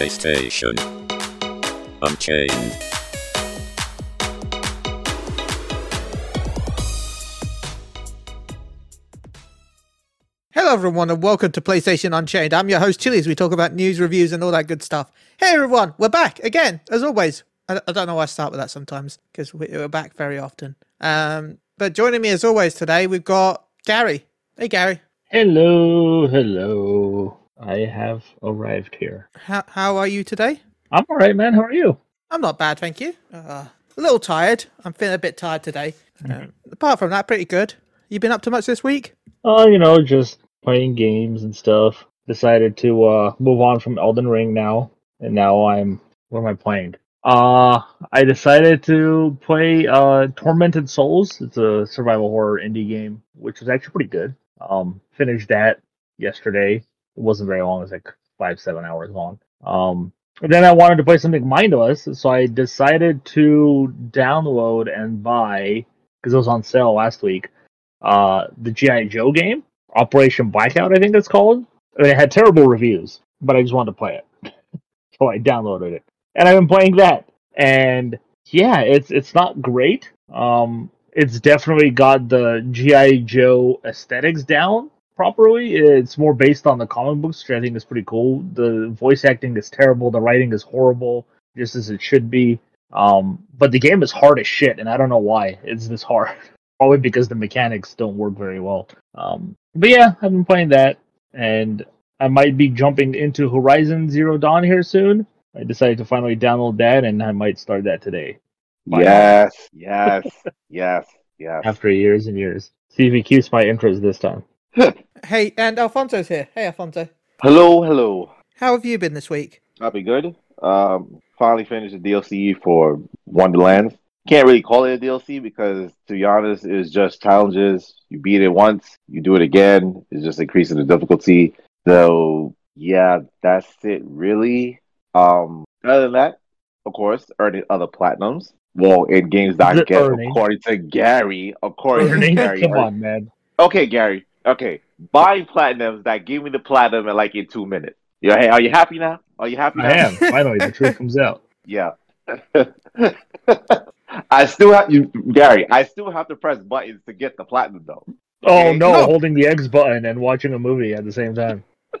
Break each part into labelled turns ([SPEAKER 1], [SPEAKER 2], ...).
[SPEAKER 1] PlayStation Unchained.
[SPEAKER 2] Hello, everyone, and welcome to PlayStation Unchained. I'm your host, Chili, as We talk about news, reviews, and all that good stuff. Hey, everyone, we're back again, as always. I, I don't know why I start with that sometimes because we, we're back very often. Um, but joining me as always today, we've got Gary. Hey, Gary.
[SPEAKER 3] Hello, hello. I have arrived here.
[SPEAKER 2] How how are you today?
[SPEAKER 3] I'm all right, man. How are you?
[SPEAKER 2] I'm not bad, thank you. Uh, a little tired. I'm feeling a bit tired today. Um, apart from that, pretty good. You been up to much this week?
[SPEAKER 3] Oh, you know, just playing games and stuff. Decided to uh move on from Elden Ring now, and now I'm what am I playing? Uh I decided to play uh Tormented Souls. It's a survival horror indie game, which is actually pretty good. Um finished that yesterday. It wasn't very long, it was like five, seven hours long. Um then I wanted to play something mindless, so I decided to download and buy because it was on sale last week. Uh, the GI Joe game, Operation Blackout, I think it's called. And it had terrible reviews, but I just wanted to play it, so I downloaded it, and I've been playing that. And yeah, it's it's not great. Um, it's definitely got the GI Joe aesthetics down properly. It's more based on the comic books, which I think is pretty cool. The voice acting is terrible. The writing is horrible, just as it should be. Um, but the game is hard as shit, and I don't know why it's this hard. Probably because the mechanics don't work very well. Um, but yeah, I've been playing that, and I might be jumping into Horizon Zero Dawn here soon. I decided to finally download that, and I might start that today. Not?
[SPEAKER 4] Yes, yes, yes, yes.
[SPEAKER 3] After years and years, see if he keeps my interest this time.
[SPEAKER 2] Hey, and Alfonso's here. Hey, Alfonso.
[SPEAKER 4] Hello, hello.
[SPEAKER 2] How have you been this week?
[SPEAKER 4] I'll be good. Um, finally finished the DLC for Wonderlands. Can't really call it a DLC because, to be honest, it's just challenges. You beat it once, you do it again. It's just increasing the difficulty. So, yeah, that's it, really. Um, other than that, of course, earning other platinums. Well, in games that I get, according to Gary, according to Gary,
[SPEAKER 3] come on, man.
[SPEAKER 4] Okay, Gary. Okay, buying platinums that give me the platinum in like in two minutes. Yeah, hey, are you happy now? Are you happy?
[SPEAKER 3] I
[SPEAKER 4] now?
[SPEAKER 3] am. Finally, the truth comes out.
[SPEAKER 4] Yeah. I still have you, Gary. I still have to press buttons to get the platinum though.
[SPEAKER 3] Oh no,
[SPEAKER 2] No.
[SPEAKER 3] holding the X button and watching a movie at the same time.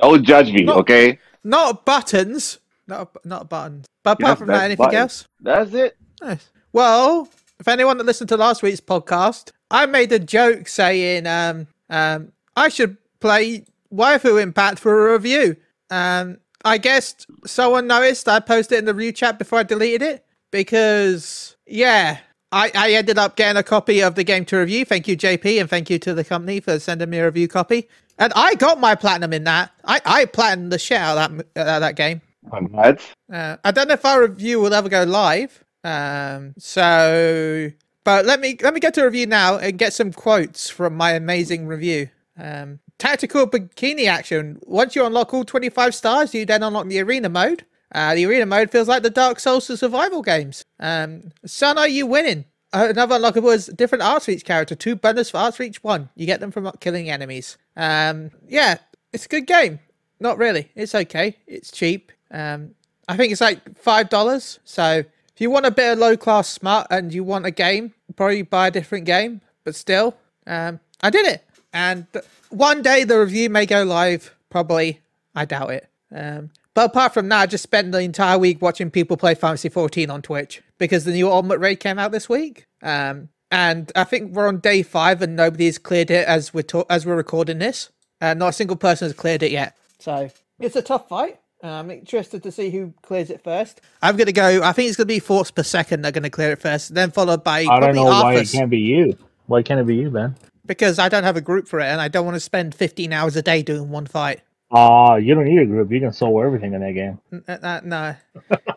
[SPEAKER 4] Don't judge me,
[SPEAKER 2] No.
[SPEAKER 4] okay?
[SPEAKER 2] Not buttons. Not not buttons. But
[SPEAKER 4] Yeah,
[SPEAKER 2] apart from that, anything
[SPEAKER 4] buttons.
[SPEAKER 2] else?
[SPEAKER 4] That's it.
[SPEAKER 2] Nice. Well, if anyone that listened to last week's podcast, I made a joke saying um, um, I should play Waifu Impact for a review. Um, I guess someone noticed I posted it in the review chat before I deleted it because, yeah, I, I ended up getting a copy of the game to review. Thank you, JP, and thank you to the company for sending me a review copy. And I got my platinum in that. I, I platinumed the shit out of that, uh, that game.
[SPEAKER 4] Congrats.
[SPEAKER 2] Uh, I don't know if our review will ever go live. Um, so, but let me let me get to review now and get some quotes from my amazing review. Um, tactical bikini action. Once you unlock all 25 stars, you then unlock the arena mode. Uh, the arena mode feels like the Dark Souls of survival games. Um, son, are you winning? Uh, Another unlockable is different arts for each character. Two bonus for arts for each one. You get them from killing enemies. Um, yeah, it's a good game. Not really. It's okay. It's cheap. Um, I think it's like five dollars. So you want a bit of low class smart and you want a game, probably buy a different game. But still, um, I did it. And one day the review may go live. Probably. I doubt it. Um, but apart from that, I just spent the entire week watching people play Fantasy 14 on Twitch because the new Ultimate Raid came out this week. Um, and I think we're on day five and nobody's cleared it as we're ta- as we're recording this. Uh, not a single person has cleared it yet. So it's a tough fight. Uh, I'm interested to see who clears it first. I'm going to go. I think it's going to be thoughts per second. They're going to clear it first, then followed by
[SPEAKER 3] I don't
[SPEAKER 2] probably
[SPEAKER 3] know why it can't be you. Why can't it be you, Ben?
[SPEAKER 2] because I don't have a group for it, and I don't want to spend 15 hours a day doing one fight.
[SPEAKER 3] Ah, you don't need a group. You can solo everything in that game.
[SPEAKER 2] N- uh, uh, no.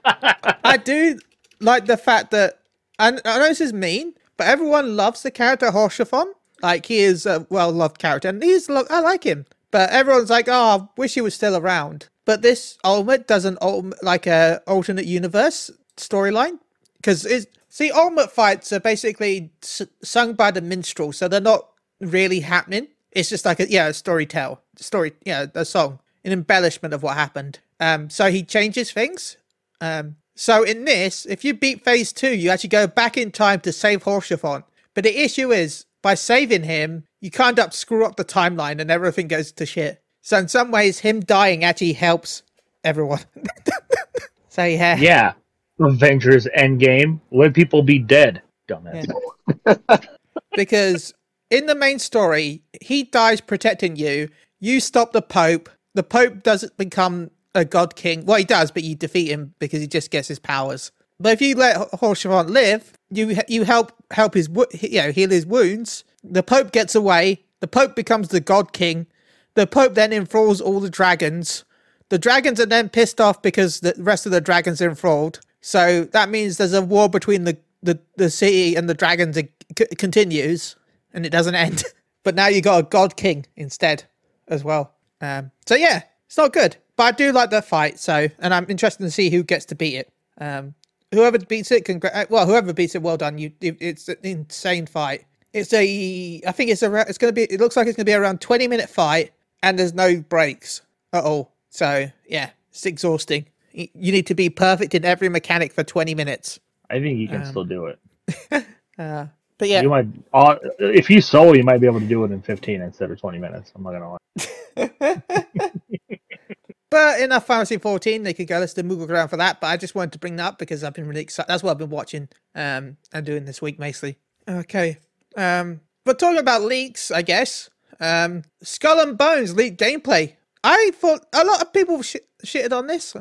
[SPEAKER 2] I do like the fact that, and I know this is mean, but everyone loves the character Haurchefant. Like he is a well-loved character, and he's lo- I like him. But everyone's like, oh, I wish he was still around. But this Ultimate doesn't ultimate like a alternate universe storyline because it's see Ultimate fights are basically sung by the minstrel, so they're not really happening. It's just like a yeah, a story tell story, yeah, a song. an embellishment of what happened. Um, so he changes things. Um, so in this, if you beat phase two, you actually go back in time to save Haurchefant. But the issue is, by saving him, you kind of screw up the timeline and everything goes to shit. So in some ways, him dying actually helps everyone. so yeah,
[SPEAKER 3] Yeah. Avengers Endgame. Let people be dead. Dumbass.
[SPEAKER 2] because in the main story, he dies protecting you. You stop the Pope. The Pope doesn't become a god king. Well, he does, but you defeat him because he just gets his powers. But if you let Haurchefant live, you you help help his you know heal his wounds. The Pope gets away. The Pope becomes the god king. The Pope then enthralls all the dragons. The dragons are then pissed off because the rest of the dragons are enthralled. So that means there's a war between the the, the city and the dragons it c- continues and it doesn't end. but now you got a god king instead as well. Um, so yeah, it's not good. But I do like the fight. So and I'm interested to see who gets to beat it. Um, whoever beats it, congra- well, whoever beats it, well done. You, it, it's an insane fight. It's a, I think it's a, it's going to be. It looks like it's going to be around 20 minute fight, and there's no breaks at all. So yeah, it's exhausting. You need to be perfect in every mechanic for 20 minutes.
[SPEAKER 3] I think you can
[SPEAKER 2] Um,
[SPEAKER 3] still do it.
[SPEAKER 2] Uh, but yeah,
[SPEAKER 3] You might, uh, if you solo, you might be able to do it in 15 instead of 20 minutes. I'm not gonna lie.
[SPEAKER 2] But enough Fantasy 14, they could go. Let's do Moogle around for that. But I just wanted to bring that up because I've been really excited. That's what I've been watching um, and doing this week mostly. Okay. Um, but talking about leaks, I guess. Um, Skull and Bones leaked gameplay. I thought a lot of people sh- shitted on this,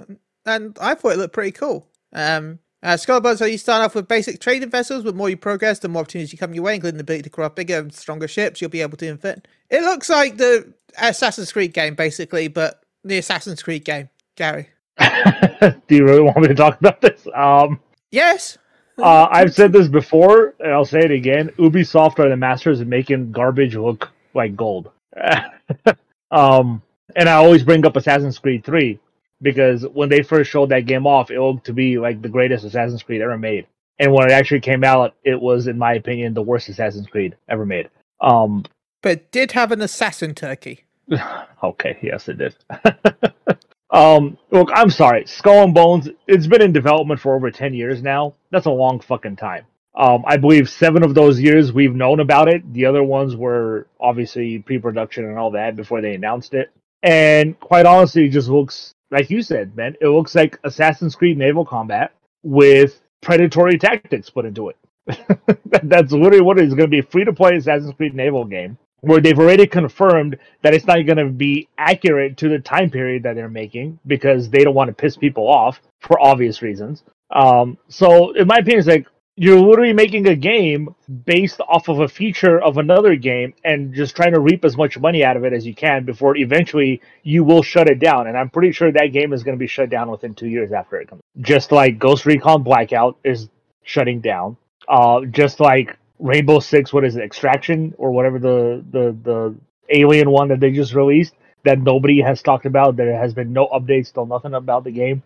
[SPEAKER 2] and I thought it looked pretty cool. Um, uh, Skull and Bones, so you start off with basic trading vessels. With more you progress, the more opportunities you come your way, including the ability to craft bigger and stronger ships. You'll be able to invent. It looks like the Assassin's Creed game, basically, but the Assassin's Creed game. Gary.
[SPEAKER 3] do you really want me to talk about this? Um,
[SPEAKER 2] Yes.
[SPEAKER 3] uh, I've said this before, and I'll say it again. Ubisoft are the masters of making garbage look like gold. um, and I always bring up Assassin's Creed 3 because when they first showed that game off, it looked to be like the greatest Assassin's Creed ever made. And when it actually came out, it was, in my opinion, the worst Assassin's Creed ever made. Um,
[SPEAKER 2] But did have an assassin turkey.
[SPEAKER 3] okay, yes, it did. um, look, I'm sorry. Skull and Bones, it's been in development for over 10 years now. That's a long fucking time. Um, I believe seven of those years we've known about it. The other ones were obviously pre production and all that before they announced it. And quite honestly, it just looks, like you said, man, it looks like Assassin's Creed naval combat with predatory tactics put into it. That's literally what it is going to be a free to play Assassin's Creed naval game where they've already confirmed that it's not going to be accurate to the time period that they're making because they don't want to piss people off for obvious reasons. Um, so, in my opinion, it's like you're literally making a game based off of a feature of another game and just trying to reap as much money out of it as you can before eventually you will shut it down. And I'm pretty sure that game is going to be shut down within two years after it comes. Just like Ghost Recon Blackout is shutting down. Uh, just like Rainbow Six, what is it, Extraction or whatever the the the alien one that they just released that nobody has talked about. There has been no updates, still nothing about the game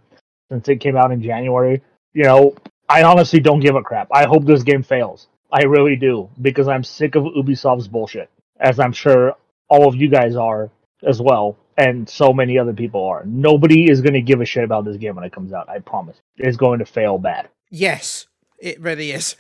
[SPEAKER 3] since it came out in January. You know, I honestly don't give a crap. I hope this game fails. I really do because I'm sick of Ubisoft's bullshit, as I'm sure all of you guys are as well, and so many other people are. Nobody is going to give a shit about this game when it comes out. I promise. It's going to fail bad.
[SPEAKER 2] Yes, it really is.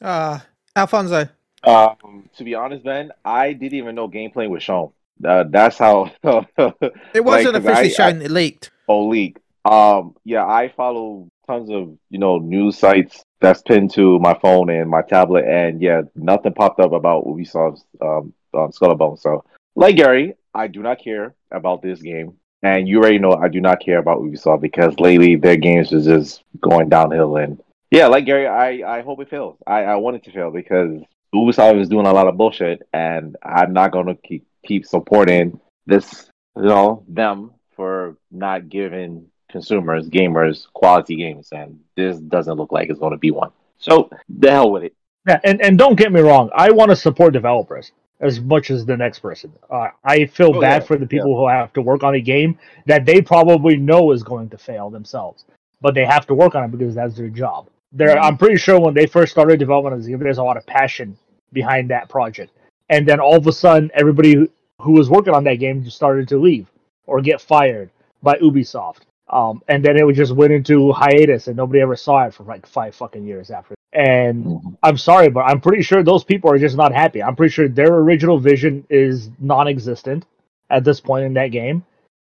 [SPEAKER 2] uh, Alfonso.
[SPEAKER 4] Um, to be honest, Ben, I didn't even know gameplay was shown. Uh, that's how
[SPEAKER 2] It wasn't
[SPEAKER 4] Like, 'cause
[SPEAKER 2] officially
[SPEAKER 4] I-
[SPEAKER 2] shown, it leaked.
[SPEAKER 4] Oh, leak. Um, yeah, I follow tons of you know news sites that's pinned to my phone and my tablet, and yeah, nothing popped up about Ubisoft's um, um Skull and Bones. So, like Gary, I do not care about this game, and you already know I do not care about Ubisoft because lately their games is just going downhill. And yeah, like Gary, I I hope it fails. I I want it to fail because Ubisoft is doing a lot of bullshit, and I'm not gonna keep keep supporting this, you know, them for not giving consumers, gamers, quality games, and this doesn't look like it's going to be one. So the hell with it.
[SPEAKER 3] Yeah, and, and don't get me wrong, I want to support developers as much as the next person. Uh, I feel
[SPEAKER 4] Oh,
[SPEAKER 3] bad
[SPEAKER 4] yeah,
[SPEAKER 3] for the people who have to work on a game that they probably know is going to fail themselves, but they have to work on it because that's their job. There,
[SPEAKER 4] Mhm.
[SPEAKER 3] I'm pretty sure when they first started development of this game, there's a lot of passion behind that project, and then all of a sudden, everybody who- who was working on that game just started to leave, or get fired by Ubisoft. Um, and then it would just went into hiatus and nobody ever saw it for like five fucking years after. And
[SPEAKER 4] Mhm.
[SPEAKER 3] I'm sorry, but I'm pretty sure those people are just not happy. I'm pretty sure their original vision is non-existent at this point in that game,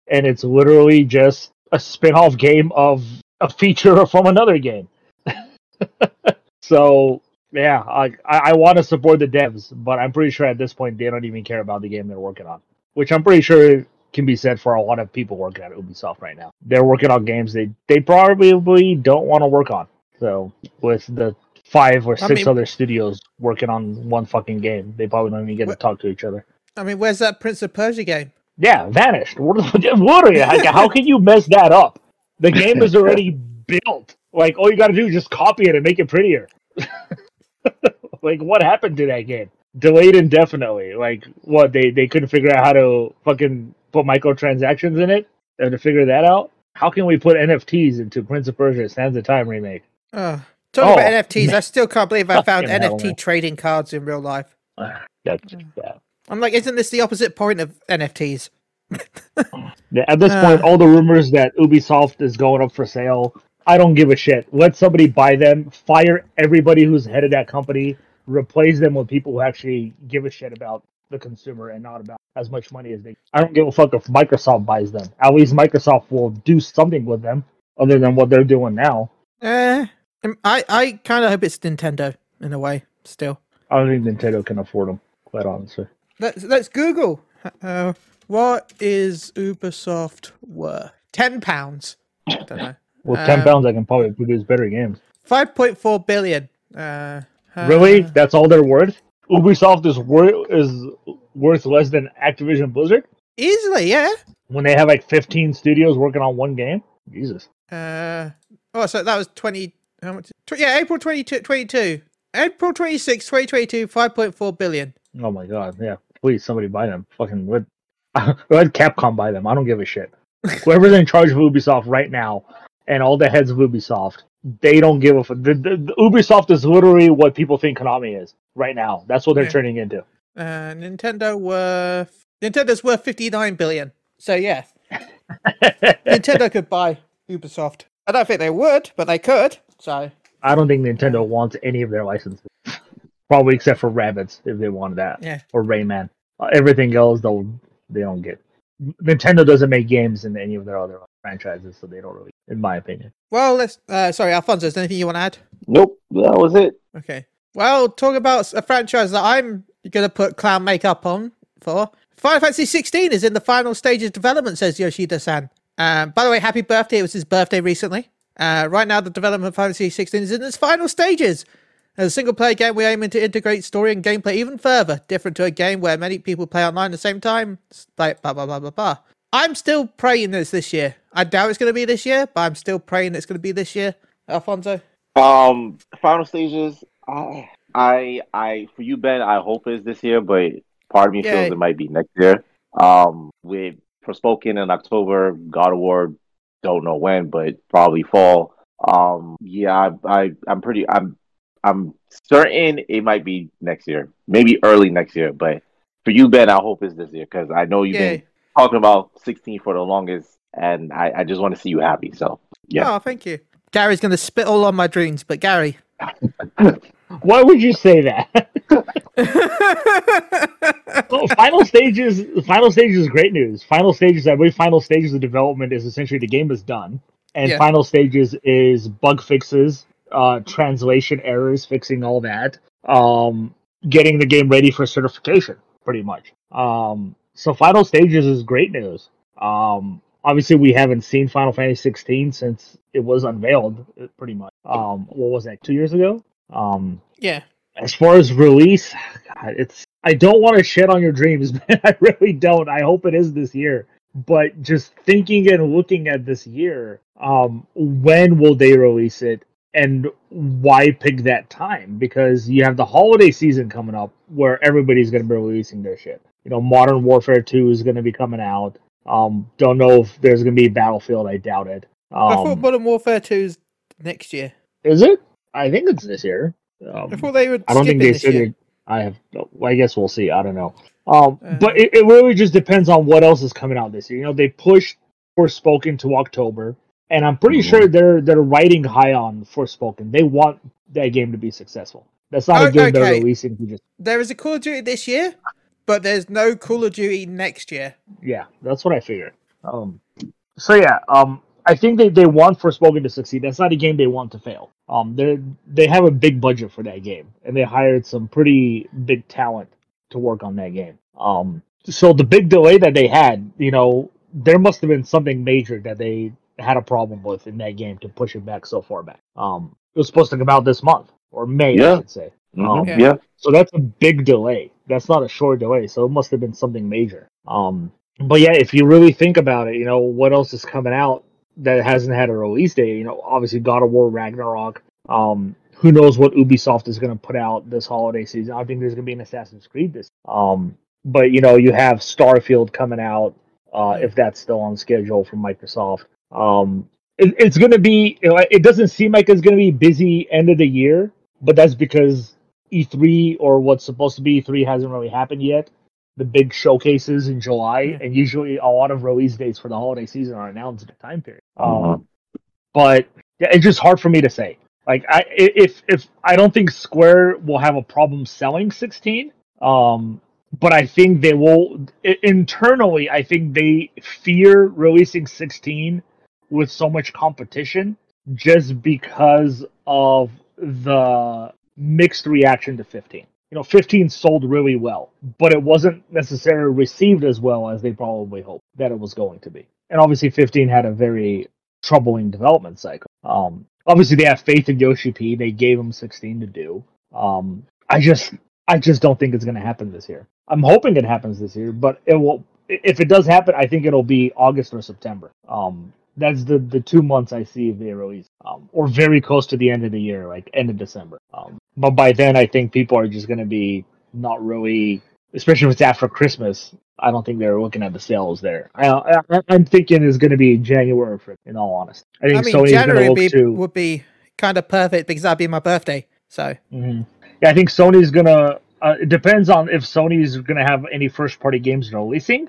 [SPEAKER 3] and it's literally just a spin-off game of a feature from another game. so yeah, I, I want to support the devs, but I'm pretty sure at this point they don't even care about the game they're working on, which I'm pretty sure can be said for a lot of people working at Ubisoft right now. They're working on games they they probably don't want to work on. So with the five or
[SPEAKER 2] I
[SPEAKER 3] six
[SPEAKER 2] mean-
[SPEAKER 3] other studios working on one fucking game, they probably don't even get to talk to each other.
[SPEAKER 2] I mean, where's that Prince of Persia game?
[SPEAKER 3] Yeah, vanished. What, what are you? How can you mess that up? The game is already built. Like all you got to do is just copy it and make it prettier. like what happened to that game? Delayed indefinitely. Like what? They they couldn't figure out how to fucking put microtransactions in it. They had to figure that out. How can we put NFTs into Prince of Persia Sands of Time remake?
[SPEAKER 2] Oh, talking
[SPEAKER 3] Oh,
[SPEAKER 2] about NFTs, I still can't believe I found
[SPEAKER 3] Fucking
[SPEAKER 2] NFT
[SPEAKER 3] man.
[SPEAKER 2] trading cards in real life.
[SPEAKER 3] That's bad.
[SPEAKER 2] I'm like, isn't this the opposite point of NFTs?
[SPEAKER 3] Yeah, At this
[SPEAKER 2] Uh.
[SPEAKER 3] point, all the rumors that Ubisoft is going up for sale, I don't give a shit. Let somebody buy them, fire everybody who's head of that company, replace them with people who actually give a shit about the consumer and not about as much money as they. I don't give a fuck if Microsoft buys them. At least Microsoft will do something with them other than what they're doing now.
[SPEAKER 2] Um, I I kind of hope it's Nintendo in a way. Still,
[SPEAKER 3] I don't think Nintendo can afford them, quite honestly.
[SPEAKER 2] let's let's Google. Uh, what is Ubisoft worth? Ten pounds. I don't know.
[SPEAKER 3] With ten
[SPEAKER 2] Um,
[SPEAKER 3] pounds, I can probably produce better games.
[SPEAKER 2] Five point four billion. Uh,
[SPEAKER 3] Really?
[SPEAKER 2] uh,
[SPEAKER 3] That's all they're worth? Ubisoft is worth is worth less than Activision Blizzard?
[SPEAKER 2] easily, yeah.
[SPEAKER 3] when they have like 15 studios working on one game jesus
[SPEAKER 2] Uh, oh, so that was 20. How much? Tw- yeah, April 22, 22. April 26, 2022, 5.4 billion.
[SPEAKER 3] oh my god yeah please somebody buy them fucking let, let capcom buy them i don't give a shit whoever's in charge of ubisoft right now and all the heads of ubisoft they don't give a fuck the, the, the ubisoft is literally what people think konami is right now that's what they're
[SPEAKER 2] Yeah.
[SPEAKER 3] turning into
[SPEAKER 2] Uh, Nintendo worth. Nintendo's worth 59 billion. So, yeah, Nintendo could buy Ubisoft. I don't think they would, but they could. So,
[SPEAKER 3] i don't think nintendo wants any of their licenses probably except for rabbids if they wanted that
[SPEAKER 2] yeah.
[SPEAKER 3] or rayman uh, everything else they'll they don't get nintendo doesn't make games in any of their other franchises so they don't really in my opinion
[SPEAKER 2] Well, let's. Uh, sorry, Alfonso, is there anything you want to add?
[SPEAKER 4] Nope, that was it.
[SPEAKER 2] Okay. Well, talk about a franchise that I'm going to put clown makeup on for. Final Fantasy 16 is in the final stages of development, says Yoshida san. Um, by the way, happy birthday. It was his birthday recently. Uh, right now, the development of Final Fantasy 16 is in its final stages. As a single player game, we're aiming to integrate story and gameplay even further, different to a game where many people play online at the same time. Like blah, blah, blah, blah, blah. I'm still praying it's this year. I doubt it's going to be this year, but I'm still praying it's going to be this year. Alfonso?
[SPEAKER 4] Um, final stages. I, I, I, for you, Ben. I hope it's this year, but part of me
[SPEAKER 2] Yeah.
[SPEAKER 4] feels it might be next year. Um, with Forspoken in October, God of War, don't know when, but probably fall. Um, yeah, I, I, I'm pretty, I'm, I'm certain it might be next year, maybe early next year. But for you, Ben, I hope it's this year because I know you've been talking about 16 for the longest, and I, I just want to see you happy. So yeah.
[SPEAKER 2] Oh, thank you. Gary's going to spit all on my dreams, but Gary.
[SPEAKER 3] why would you say that well, final stages final stages is great news final stages i believe final stages of development is essentially the game is done and
[SPEAKER 2] Yeah.
[SPEAKER 3] final stages is bug fixes uh translation errors fixing all that um getting the game ready for certification pretty much um so final stages is great news um obviously we haven't seen final fantasy 16 since it was unveiled pretty much um what was that two years ago um
[SPEAKER 2] yeah.
[SPEAKER 3] as far as release, God, it's I don't want to shit on your dreams, man. I really don't. I hope it is this year. But just thinking and looking at this year, um, when will they release it, and why pick that time? Because you have the holiday season coming up, where everybody's going to be releasing their shit. You know, Modern Warfare Two is going to be coming out. Um, don't know if there's going to be Battlefield. I doubt it.
[SPEAKER 2] I thought
[SPEAKER 3] Um,
[SPEAKER 2] Modern Warfare 2 is next year.
[SPEAKER 3] is it? I think it's this year. Um,
[SPEAKER 2] I thought they would.
[SPEAKER 3] I don't think they said it. I have. I guess we'll see. I don't know. Um,
[SPEAKER 2] Uh.
[SPEAKER 3] but it, it really just depends on what else is coming out this year. You know, they pushed Forspoken to October, and I'm pretty
[SPEAKER 4] Mhm.
[SPEAKER 3] sure they're they're riding high on Forspoken. They want that game to be successful. That's not
[SPEAKER 2] Oh,
[SPEAKER 3] a game they're releasing to just.
[SPEAKER 2] There is a Call of Duty this year, but there's no Call of Duty next year.
[SPEAKER 3] Yeah, that's what I figured. Um, so yeah, um, I think they, they want Forspoken to succeed. That's not a game they want to fail. Um, they they have a big budget for that game, and they hired some pretty big talent to work on that game. Um, so the big delay that they had, you know, there must have been something major that they had a problem with in that game to push it back so far back. Um, it was supposed to come out this month or May, I
[SPEAKER 4] Yeah.
[SPEAKER 3] should say.
[SPEAKER 4] Mhm,
[SPEAKER 3] Um,
[SPEAKER 2] Yeah.
[SPEAKER 4] yeah.
[SPEAKER 3] so that's a big delay. That's not a short delay. So it must have been something major. Um, but yeah, if you really think about it, you know what else is coming out that hasn't had a release date? You know, obviously God of War Ragnarok. Um, who knows what Ubisoft is going to put out this holiday season? I think there's going to be an Assassin's Creed this. Um, but you know, you have Starfield coming out uh, if that's still on schedule from Microsoft. Um, it, it's going to be. It doesn't seem like it's going to be busy end of the year, but that's because E3 or what's supposed to be E3 hasn't really happened yet. The big showcases in July,
[SPEAKER 2] Yeah.
[SPEAKER 3] and usually a lot of release dates for the holiday season are announced at the time period. Um,
[SPEAKER 4] Mhm.
[SPEAKER 3] but yeah, it's just hard for me to say. Like, I i- if if I don't think Square will have a problem selling 16, um, but I think they will internally. I think they fear releasing 16 with so much competition just because of the mixed reaction to 15. You know, 15 sold really well, but it wasn't necessarily received as well as they probably hoped that it was going to be. And obviously, 15 had a very troubling development cycle. Um, obviously, they have faith in Yoshi P. They gave him 16 to do. Um, I just, I just don't think it's going to happen this year. I'm hoping it happens this year, but it will. If it does happen, I think it'll be August or September. Um, that's the the two months I see if they release, um, or very close to the end of the year, like end of December. Um, but by then, I think people are just going to be not really, especially if it's after Christmas. I don't think they're looking at the sales there. I, I I'm thinking it's going to be January. For, in all honesty, I think
[SPEAKER 2] I mean,
[SPEAKER 3] Sony's
[SPEAKER 2] January be,
[SPEAKER 3] to.
[SPEAKER 2] would be kind of perfect because that'd be my birthday. So
[SPEAKER 3] hmm Yeah, I think Sony's gonna. Uh, it depends on if Sony's gonna have any first party games releasing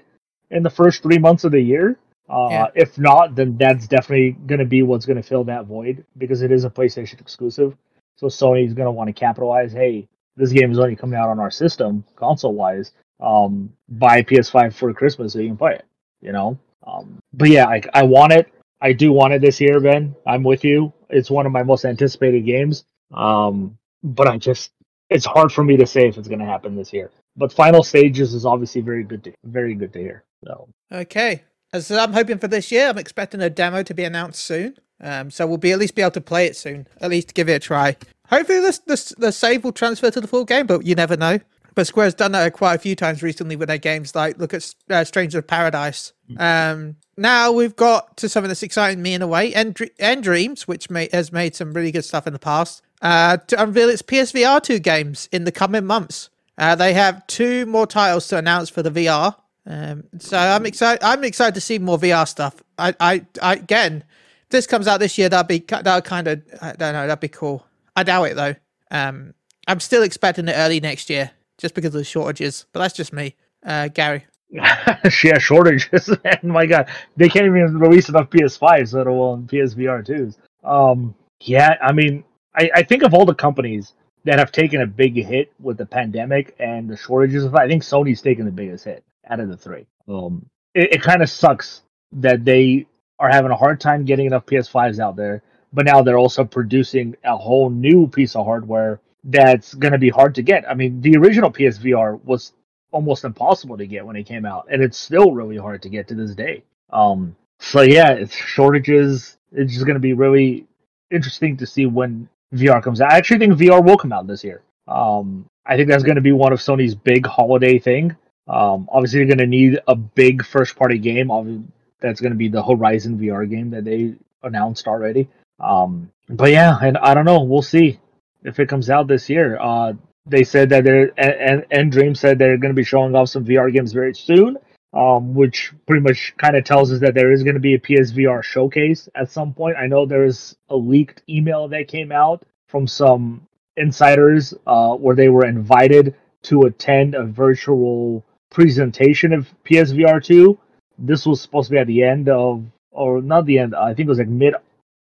[SPEAKER 3] in the first three months of the year. Uh,
[SPEAKER 2] Yeah.
[SPEAKER 3] If not, then that's definitely gonna be what's gonna fill that void because it is a PlayStation exclusive. So Sony's gonna want to capitalize. Hey, this game is only coming out on our system, console wise. Um, buy PS5 for Christmas so you can play it. You know. Um, but yeah, I, I want it. I do want it this year, Ben. I'm with you. It's one of my most anticipated games. Um, but I just it's hard for me to say if it's going to happen this year. But final stages is obviously very good to very good to hear. So
[SPEAKER 2] okay, as I'm hoping for this year, I'm expecting a demo to be announced soon. Um, so we'll be at least be able to play it soon. At least give it a try. Hopefully, this, this the save will transfer to the full game, but you never know. But Square's done that quite a few times recently with their games. Like look at uh, Stranger of Paradise. Um, now we've got to something that's exciting me in a way. End, Dr- nDreams, which may, has made some really good stuff in the past, uh, to unveil its PSVR two games in the coming months. Uh, they have two more titles to announce for the VR. Um, so I'm excited. I'm excited to see more VR stuff. I, I, I again, if this comes out this year. That'd be that kind of. I don't know. That'd be cool. I doubt it though. Um, I'm still expecting it early next year, just because of the shortages. But that's just me, uh, Gary.
[SPEAKER 3] yeah, shortages. my God, they can't even release enough PS5s, let alone PSVR twos. Um, yeah, I mean, I, I think of all the companies that have taken a big hit with the pandemic and the shortages I think Sony's taken the biggest hit out of the three. Um, it, it kind of sucks that they are having a hard time getting enough PS5s out there, but now they're also producing a whole new piece of hardware that's going to be hard to get. I mean, the original PSVR was almost impossible to get when it came out, and it's still really hard to get to this day. Um, so yeah, it's shortages. It's just going to be really interesting to see when VR comes out. I actually think VR will come out this year. Um, I think that's going to be one of Sony's big holiday thing. Um, obviously, you're going to need a big first party game. Obvi- That's going to be the Horizon VR game that they announced already. Um, but yeah, and I don't know. We'll see if it comes out this year. Uh, they said that they're and, and, and Dream said they're going to be showing off some VR games very soon, um, which pretty much kind of tells us that there is going to be a PSVR showcase at some point. I know there is a leaked email that came out from some insiders uh, where they were invited to attend a virtual presentation of PSVR two. This was supposed to be at the end of, or not the end. I think it was like mid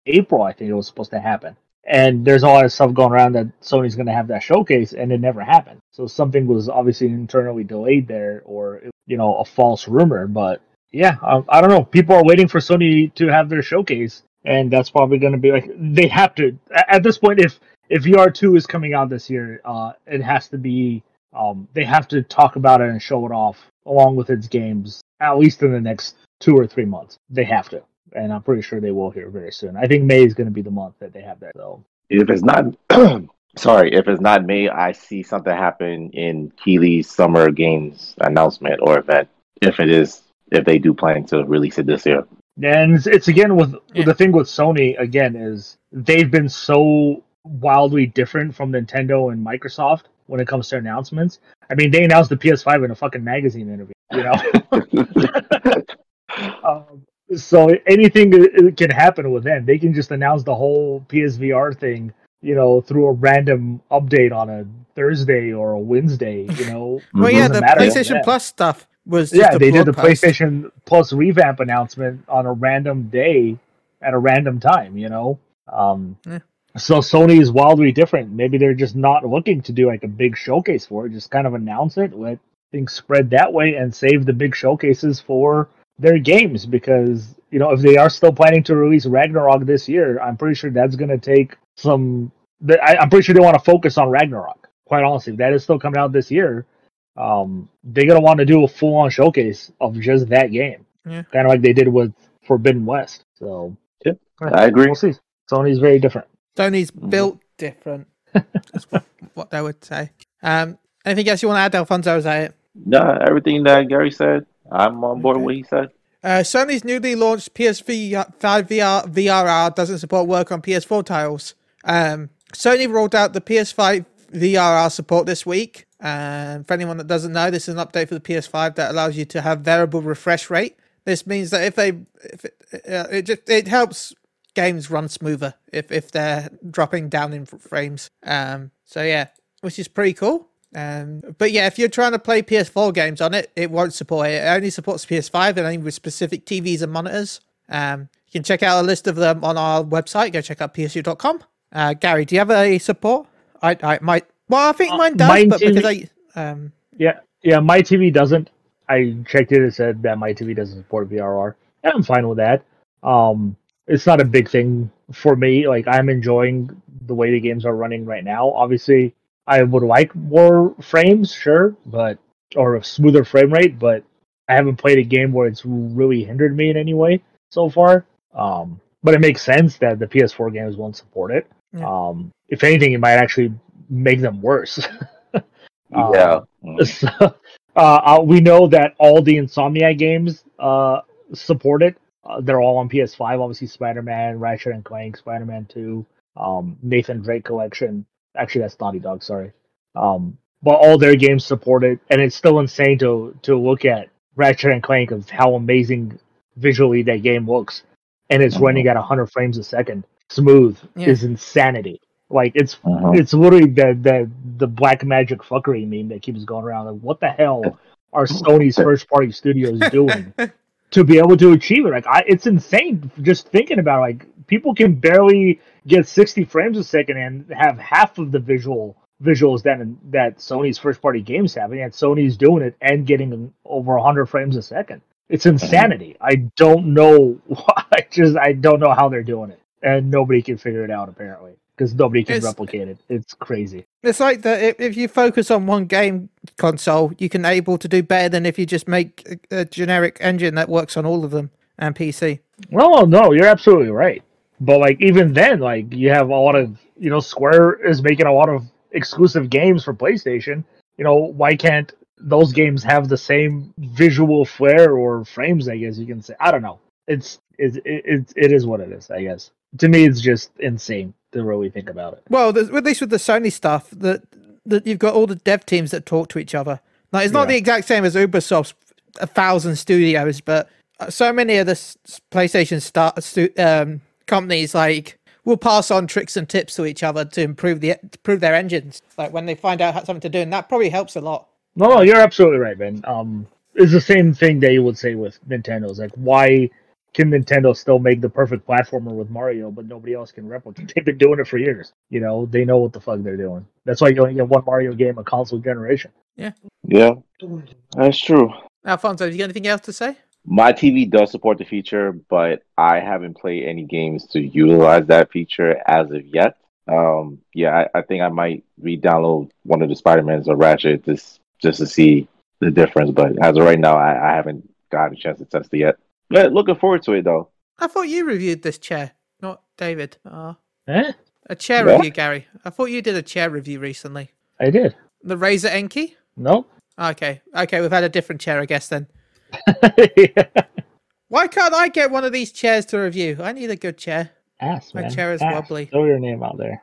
[SPEAKER 3] April. I think it was supposed to happen. And there's a lot of stuff going around that Sony's going to have that showcase, and it never happened. So something was obviously internally delayed there, or you know, a false rumor. But yeah, I, I don't know. People are waiting for Sony to have their showcase, and that's probably going to be like they have to at this point. If if VR two is coming out this year, uh, it has to be. Um, they have to talk about it and show it off along with its games at least in the next two or three months. They have to, and I'm pretty sure they will here very soon. I think May is going to be the month that they have that. So
[SPEAKER 4] If it's not, sorry, if it's not May, I see something happen in Keighley's Summer Games announcement or event. If it is, if they do plan to release it this year.
[SPEAKER 3] And it's, it's again with
[SPEAKER 2] Yeah.
[SPEAKER 3] the thing with Sony again is they've been so wildly different from Nintendo and Microsoft when it comes to announcements. I mean, they announced the PS5 in a fucking magazine interview, you know. um, so anything can happen with them. They can just announce the whole PSVR thing, you know, through a random update on a Thursday or a Wednesday. You know,
[SPEAKER 2] Well,
[SPEAKER 3] It
[SPEAKER 2] yeah, the. PlayStation Plus stuff was just
[SPEAKER 3] yeah,
[SPEAKER 2] a
[SPEAKER 3] they did the
[SPEAKER 2] blog post.
[SPEAKER 3] PlayStation Plus revamp announcement on a random day at a random time. You know, um,
[SPEAKER 2] Yeah.
[SPEAKER 3] So Sony is wildly different. Maybe they're just not looking to do like a big showcase for it. Just kind of announce it, let things spread that way, and save the big showcases for their games. Because you know, if they are still planning to release Ragnarok this year, I'm pretty sure that's going to take some. I, I'm pretty sure they want to focus on Ragnarok. Quite honestly, if that is still coming out this year um, they're gonna want to do a full on showcase of just that game,
[SPEAKER 2] Yeah.
[SPEAKER 3] kind of like they did with Forbidden West. So
[SPEAKER 4] Yeah, I agree.
[SPEAKER 3] we'll see. Sony's very different.
[SPEAKER 2] Sony's
[SPEAKER 3] Mm-hmm.
[SPEAKER 2] built different. That's what, what they would say. Um, anything else you want to add, Alfonso? Is that it?
[SPEAKER 4] No, everything that Gary said, I'm on board
[SPEAKER 2] Okay.
[SPEAKER 4] with what he said.
[SPEAKER 2] Uh, Sony's newly launched PS5 VR VRR doesn't support work on PS4 titles. Um, Sony rolled out the PS5 VRR support this week. Um, for anyone that doesn't know, this is an update for the PS5 that allows you to have variable refresh rate. This means that if they, if it, uh, it just it helps games run smoother if if they're dropping down in frames. Um, so yeah, which is pretty cool. Um, but yeah, if you're trying to play PS4 games on it, it won't support it. It only supports PS5 and only with specific TVs and monitors. Um, you can check out a list of them on our website. Go check out psu.com. Uh, Gary, do you have a support? I, I might. Well, I think
[SPEAKER 3] Uh,
[SPEAKER 2] mine does, but
[SPEAKER 3] too.
[SPEAKER 2] because I um,
[SPEAKER 3] Yeah, yeah. My TV doesn't. I checked it. It said that my TV doesn't support VRR, and I'm fine with that. Um, it's not a big thing for me. Like I'm enjoying the way the games are running right now. Obviously, I would like more frames, sure, but or a smoother frame rate, but I haven't played a game where it's really hindered me in any way so far. Um, but it makes sense that the PS4 games won't support it.
[SPEAKER 2] Yeah.
[SPEAKER 3] Um, if anything, it might actually make them worse. Um,
[SPEAKER 4] yeah.
[SPEAKER 3] So, uh, uh, we know that all the Insomniac games uh, support it. Uh, they're all on PS5. Obviously, Spider Man, Ratchet and Clank, Spider Man 2, um, Nathan Drake Collection. Actually, that's Naughty Dog. Sorry. Um, but all their games support it, and it's still insane to to look at Ratchet and Clank of how amazing visually that game looks, and it's
[SPEAKER 4] Mhm.
[SPEAKER 3] running at 100 frames a second, smooth.
[SPEAKER 2] Yeah.
[SPEAKER 3] Is insanity. Like it's
[SPEAKER 4] Mhm.
[SPEAKER 3] it's literally the the the black magic fuckery meme that keeps going around. Like, what the hell are Sony's first party studios doing to be able to achieve it? Like, I, it's insane just thinking about. It. Like, people can barely get sixty frames a second and have half of the visual visuals that that Sony's first party games have, and yet Sony's doing it and getting over hundred frames a second. It's insanity. I don't know. I just I don't know how they're doing it, and nobody can figure it out apparently because nobody can
[SPEAKER 2] It's-
[SPEAKER 3] replicate it. It's crazy.
[SPEAKER 2] It's like that if, if you focus on one game console, you can able to do better than if you just make a, a generic engine that works on all of them and PC.
[SPEAKER 3] Well, no, you're absolutely right. But like even then, like you have a lot of you know, Square is making a lot of exclusive games for PlayStation. You know, why can't those games have the same visual flair or frames? I guess you can say. I don't know. It's it it, it, it is what it is. I guess to me, it's just insane to really think about it.
[SPEAKER 2] Well, at least with the Sony stuff, that that you've got all the dev teams that talk to each other. Like it's not
[SPEAKER 3] Yeah.
[SPEAKER 2] the exact same as Ubisoft's a thousand studios, but so many of the PlayStation start um, companies like will pass on tricks and tips to each other to improve the improve their engines. Like when they find out how something to do, and that probably helps a lot.
[SPEAKER 3] No, no, you're absolutely right, man. Um, it's the same thing that you would say with Nintendo's. Like, why can Nintendo still make the perfect platformer with Mario, but nobody else can replicate? They've been doing it for years. You know, they know what the fuck they're doing. That's why you only get one Mario game a console generation.
[SPEAKER 4] Yeah, Yeah. that's true.
[SPEAKER 2] Alfonso, have you got anything else to say?
[SPEAKER 4] My TV does support the feature, but I haven't played any games to utilize that feature as of yet. Um, yeah, I, I think I might re-download one of the Spider-Mans or Ratchet just just to see the difference. But as of right now, I, I haven't got a chance to test it yet. But looking forward to it though.
[SPEAKER 2] I thought you reviewed this chair, not David. Uh,
[SPEAKER 3] Eh?
[SPEAKER 2] a chair
[SPEAKER 4] Yeah.
[SPEAKER 2] review, Gary. I thought you did a chair review recently.
[SPEAKER 3] I did.
[SPEAKER 2] The Razer Enki.
[SPEAKER 3] No.
[SPEAKER 2] Okay, okay, we've had a different chair, I guess then. Why can't I get one of these chairs to review? I need a good chair.
[SPEAKER 3] Ass,
[SPEAKER 2] My
[SPEAKER 3] man.
[SPEAKER 2] chair is
[SPEAKER 3] Ass.
[SPEAKER 2] wobbly.
[SPEAKER 3] Throw your name out there.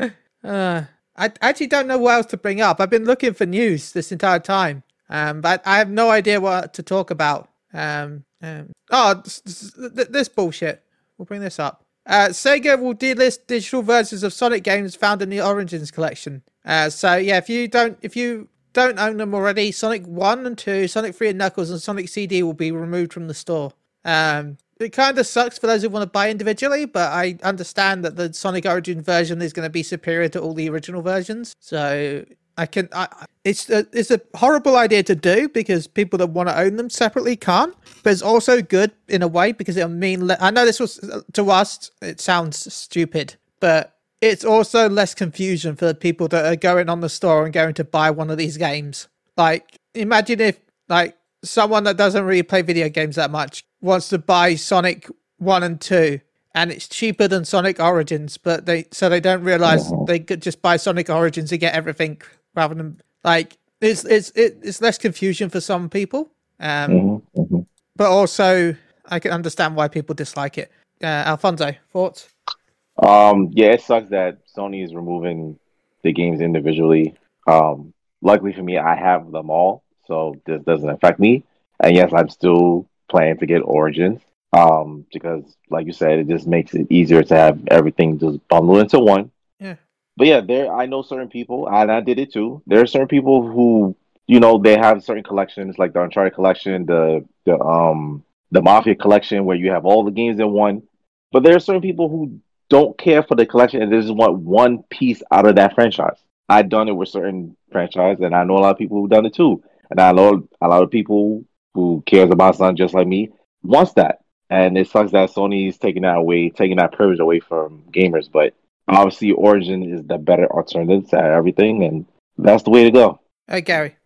[SPEAKER 2] Uh, I actually don't know what else to bring up. I've been looking for news this entire time, um, but I have no idea what to talk about. Um, um, oh, s- s- this bullshit. We'll bring this up. Uh, Sega will delist digital versions of Sonic games found in the Origins collection. Uh, so yeah, if you don't, if you don't own them already, Sonic One and Two, Sonic Three and Knuckles, and Sonic CD will be removed from the store. Um, it kind of sucks for those who want to buy individually, but I understand that the Sonic Origin version is going to be superior to all the original versions. So I can. I, it's a, it's a horrible idea to do because people that want to own them separately can't. But it's also good in a way because it'll mean. Le- I know this was to us. It sounds stupid, but it's also less confusion for the people that are going on the store and going to buy one of these games. Like, imagine if like someone that doesn't really play video games that much wants to buy Sonic One and Two, and it's cheaper than Sonic Origins, but they so they don't realize they could just buy Sonic Origins and get everything rather than like it's it's it, it's less confusion for some people. Um,
[SPEAKER 4] Mhm, mhm.
[SPEAKER 2] but also I can understand why people dislike it. Uh, Alfonso, thoughts?
[SPEAKER 4] Um, yeah, it sucks that Sony is removing the games individually. Um, luckily for me, I have them all, so this doesn't affect me. And yes, I'm still planning to get Origins. Um, because like you said, it just makes it easier to have everything just bundled into one.
[SPEAKER 2] Yeah.
[SPEAKER 4] But yeah, there I know certain people, and I did it too. There are certain people who, you know, they have certain collections, like the Uncharted collection, the the um the Mafia collection, where you have all the games in one. But there are certain people who don't care for the collection and they just want one piece out of that franchise. I've done it with certain franchise, and I know a lot of people who've done it too. And I know a lot of people who cares about something just like me wants that. And it sucks that Sony's taking that away, taking that privilege away from gamers. But obviously, Origin is the better alternative to everything, and that's the way to go.
[SPEAKER 2] Uh, Gary.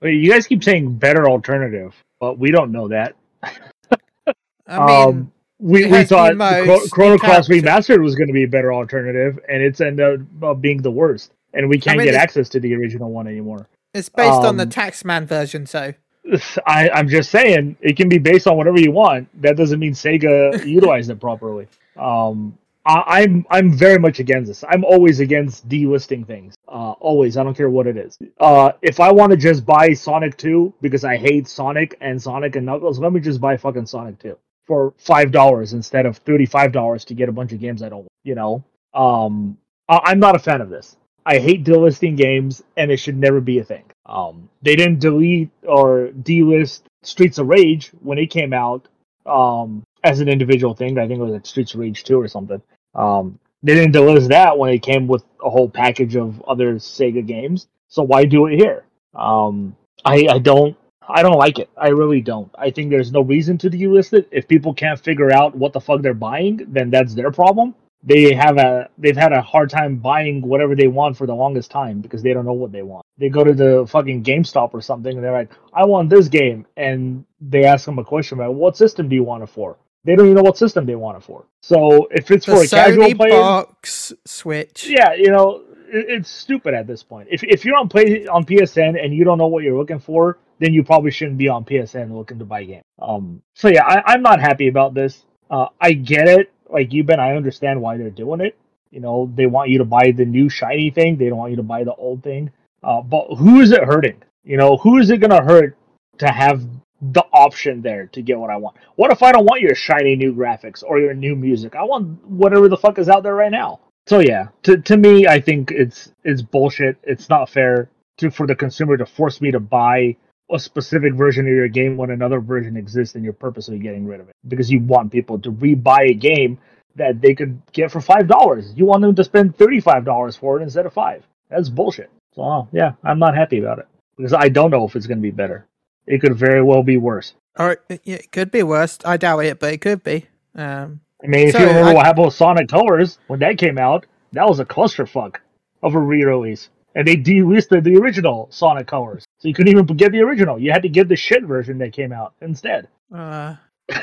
[SPEAKER 3] Wait, you guys keep saying better alternative, but we don't know that.
[SPEAKER 2] I mean,
[SPEAKER 3] um, we, we thought
[SPEAKER 2] new modes,
[SPEAKER 3] Chrono Cross
[SPEAKER 2] characters.
[SPEAKER 3] Remastered was going to be a better alternative, and it's ended up being the worst. And we can't
[SPEAKER 2] mean,
[SPEAKER 3] get access to the original one anymore.
[SPEAKER 2] it's based on the
[SPEAKER 3] um,
[SPEAKER 2] Taxman version, so
[SPEAKER 3] I, I'm just saying it can be based on whatever you want. That doesn't mean Sega utilized it properly. Um, I, I'm I'm very much against this. I'm always against delisting things. Uh, always. I don't care what it is. Uh, if I want to just buy Sonic 2 because I hate Sonic and Sonic and Knuckles, let me just buy fucking Sonic 2 for five dollars instead of thirty five dollars to get a bunch of games I don't. want, You know. Um, I, I'm not a fan of this. I hate delisting games, and it should never be a thing. Um, they didn't delete or delist Streets of Rage when it came out um, as an individual thing. I think it was like Streets of Rage 2 or something. Um, they didn't delist that when it came with a whole package of other Sega games. So why do it here? Um, I, I don't. I don't like it. I really don't. I think there's no reason to delist it. If people can't figure out what the fuck they're buying, then that's their problem they have a they've had a hard time buying whatever they want for the longest time because they don't know what they want. They go to the fucking GameStop or something and they're like, "I want this game," and they ask them a question about what system do you want it for. They don't even know what system they want it for. So if it's
[SPEAKER 2] the
[SPEAKER 3] for a casual player,
[SPEAKER 2] box Switch.
[SPEAKER 3] yeah, you know, it, it's stupid at this point. If if you're on play on PSN and you don't know what you're looking for, then you probably shouldn't be on PSN looking to buy games. Um, so yeah, I, I'm not happy about this. Uh, I get it, like you Ben. I understand why they're doing it. You know, they want you to buy the new shiny thing. They don't want you to buy the old thing. Uh, but who is it hurting? You know, who is it gonna hurt to have the option there to get what I want. What if I don't want your shiny new graphics or your new music? I want whatever the fuck is out there right now. So yeah, to to me, I think it's it's bullshit. It's not fair to for the consumer to force me to buy a specific version of your game when another version exists and you're purposely getting rid of it because you want people to rebuy a game that they could get for five dollars. You want them to spend thirty five dollars for it instead of five. That's bullshit. So yeah, I'm not happy about it because I don't know if it's going to be better. It could very well be worse.
[SPEAKER 2] Or it, it could be worse. I doubt it, but it could be. Um,
[SPEAKER 3] I mean, if
[SPEAKER 2] So,
[SPEAKER 3] you remember
[SPEAKER 2] I-
[SPEAKER 3] what happened with Sonic Colors when that came out, that was a clusterfuck of a re-release, and they delisted the original Sonic Colors, so you couldn't even get the original. You had to get the shit version that came out instead.
[SPEAKER 2] uh,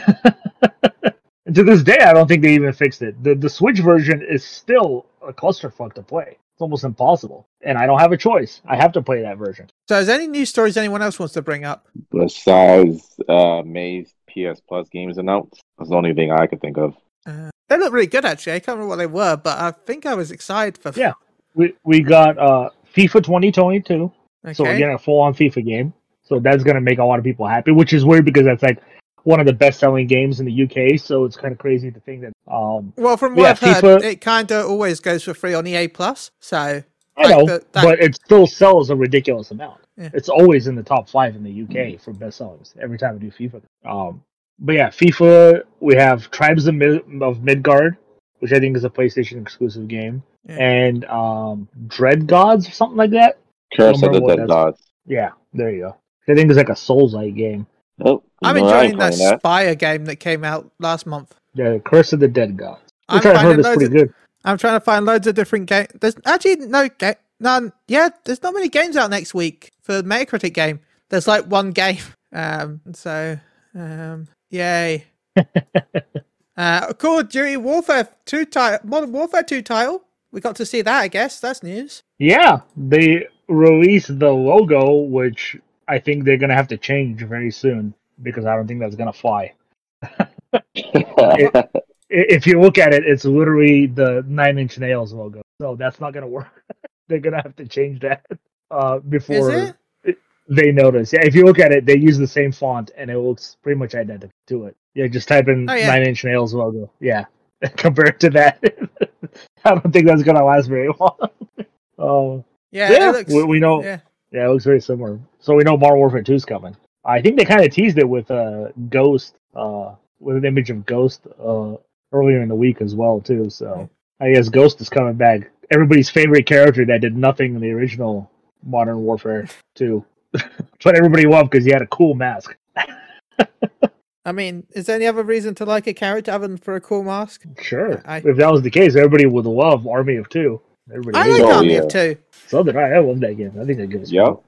[SPEAKER 3] And to this day, I don't think they even fixed it. The the Switch version is still a clusterfuck to play. It's almost impossible, and I don't have a choice. I have to play that version.
[SPEAKER 2] so, is there any news stories anyone else wants to bring up?
[SPEAKER 4] Besides uh, May's PS Plus games announced, that's the only thing I could think of.
[SPEAKER 2] Uh, they look really good, actually. I can't remember what they were, but I think I was excited for.
[SPEAKER 3] Yeah. We we got uh, FIFA 2022.
[SPEAKER 2] Okay.
[SPEAKER 3] So we're getting a full on FIFA game. So that's gonna make a lot of people happy, which is weird because that's like one of the best selling games in the UK. So it's kind of crazy to think that. Um,
[SPEAKER 2] well, from what
[SPEAKER 3] yeah,
[SPEAKER 2] I've heard,
[SPEAKER 3] FIFA
[SPEAKER 2] it kind of always goes for free on EA Plus. So,
[SPEAKER 3] I
[SPEAKER 2] Like
[SPEAKER 3] know,
[SPEAKER 2] the- that-
[SPEAKER 3] but it still sells a ridiculous amount.
[SPEAKER 2] Yeah.
[SPEAKER 3] It's always in the top five in the UK for best sellers every time we do FIFA. Um, but yeah, FIFA. We have Tribes of, Mid- of Midgard, which I think is a PlayStation exclusive game,
[SPEAKER 2] Yeah.
[SPEAKER 3] and um, Dread Gods or something like that.
[SPEAKER 4] Curse of the
[SPEAKER 3] what
[SPEAKER 4] Dead Gods.
[SPEAKER 3] Yeah, there you go. I think it's like a Souls-like game.
[SPEAKER 4] Oh,
[SPEAKER 2] I'm
[SPEAKER 4] no,
[SPEAKER 2] enjoying that
[SPEAKER 4] playing that.
[SPEAKER 2] Spire game that came out last month.
[SPEAKER 3] Yeah, Curse of the Dead Gods,
[SPEAKER 2] I'm
[SPEAKER 3] which I've
[SPEAKER 2] finding
[SPEAKER 3] heard is
[SPEAKER 2] loads
[SPEAKER 3] pretty
[SPEAKER 2] of-
[SPEAKER 3] good.
[SPEAKER 2] I'm trying to find loads of different games. There's actually no game. None. Yeah, there's not many games out next week for the Metacritic game. There's like one game. Um. So. Um. Yay. uh. Call of Duty Warfare Two title. Modern Warfare Two title. We got to see that. I guess that's news.
[SPEAKER 3] Yeah, they released the logo, which I think they're gonna have to change very soon because I don't think that's gonna fly. I- If you look at it, it's literally the Nine Inch Nails logo, so that's not gonna work. they're gonna have to change that uh, before they notice. Yeah, if you look at it, they use the same font and it looks pretty much identical to it. Yeah, just type in
[SPEAKER 2] Oh, yeah.
[SPEAKER 3] Nine Inch Nails logo. Yeah, compared to that, I don't think that's gonna last very long. Oh.
[SPEAKER 2] Yeah.
[SPEAKER 3] Yeah,
[SPEAKER 2] looks,
[SPEAKER 3] we, we know.
[SPEAKER 2] Yeah.
[SPEAKER 3] Yeah, it looks very similar. So we know Modern Warfare 2 is coming. I think they kind of teased it with uh, Ghost, uh, with an image of Ghost uh, earlier in the week as well too. So I guess Ghost is coming back. Everybody's favorite character that did nothing in the original Modern Warfare 2, but everybody loved because he had a cool mask.
[SPEAKER 2] I mean, is there any other reason to like a character other than for a cool mask?
[SPEAKER 3] Sure,
[SPEAKER 2] I-
[SPEAKER 3] if that was the case, everybody would love Army of Two. Everybody
[SPEAKER 2] I
[SPEAKER 3] hated
[SPEAKER 2] like
[SPEAKER 3] it.
[SPEAKER 4] Oh,
[SPEAKER 2] Army
[SPEAKER 4] yeah.
[SPEAKER 2] of Two.
[SPEAKER 3] So did I. I love that game. I think that game was
[SPEAKER 4] Yep.
[SPEAKER 3] cool.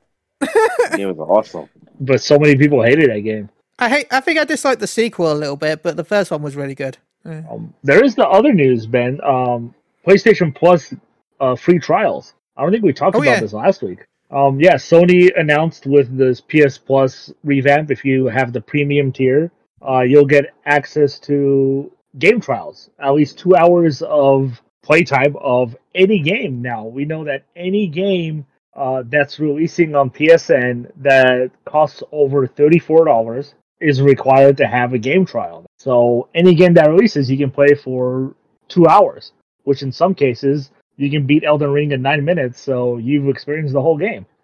[SPEAKER 4] It was awesome.
[SPEAKER 3] But so many people hated that game.
[SPEAKER 2] I hate. I think I disliked the sequel a little bit, but the first one was really good. Yeah.
[SPEAKER 3] Um, there is the other news, Ben. Um, PlayStation Plus uh, free trials. I don't think we talked
[SPEAKER 2] Oh,
[SPEAKER 3] about
[SPEAKER 2] yeah.
[SPEAKER 3] this last week. Um, yeah, Sony announced with this PS Plus revamp, if you have the premium tier, uh, you'll get access to game trials, at least two hours of playtime of any game. Now we know that any game uh, that's releasing on PSN that costs over thirty-four dollars is required to have a game trial. So any game that releases, you can play for two hours, which in some cases you can beat Elden Ring in nine minutes. So you've experienced the whole game.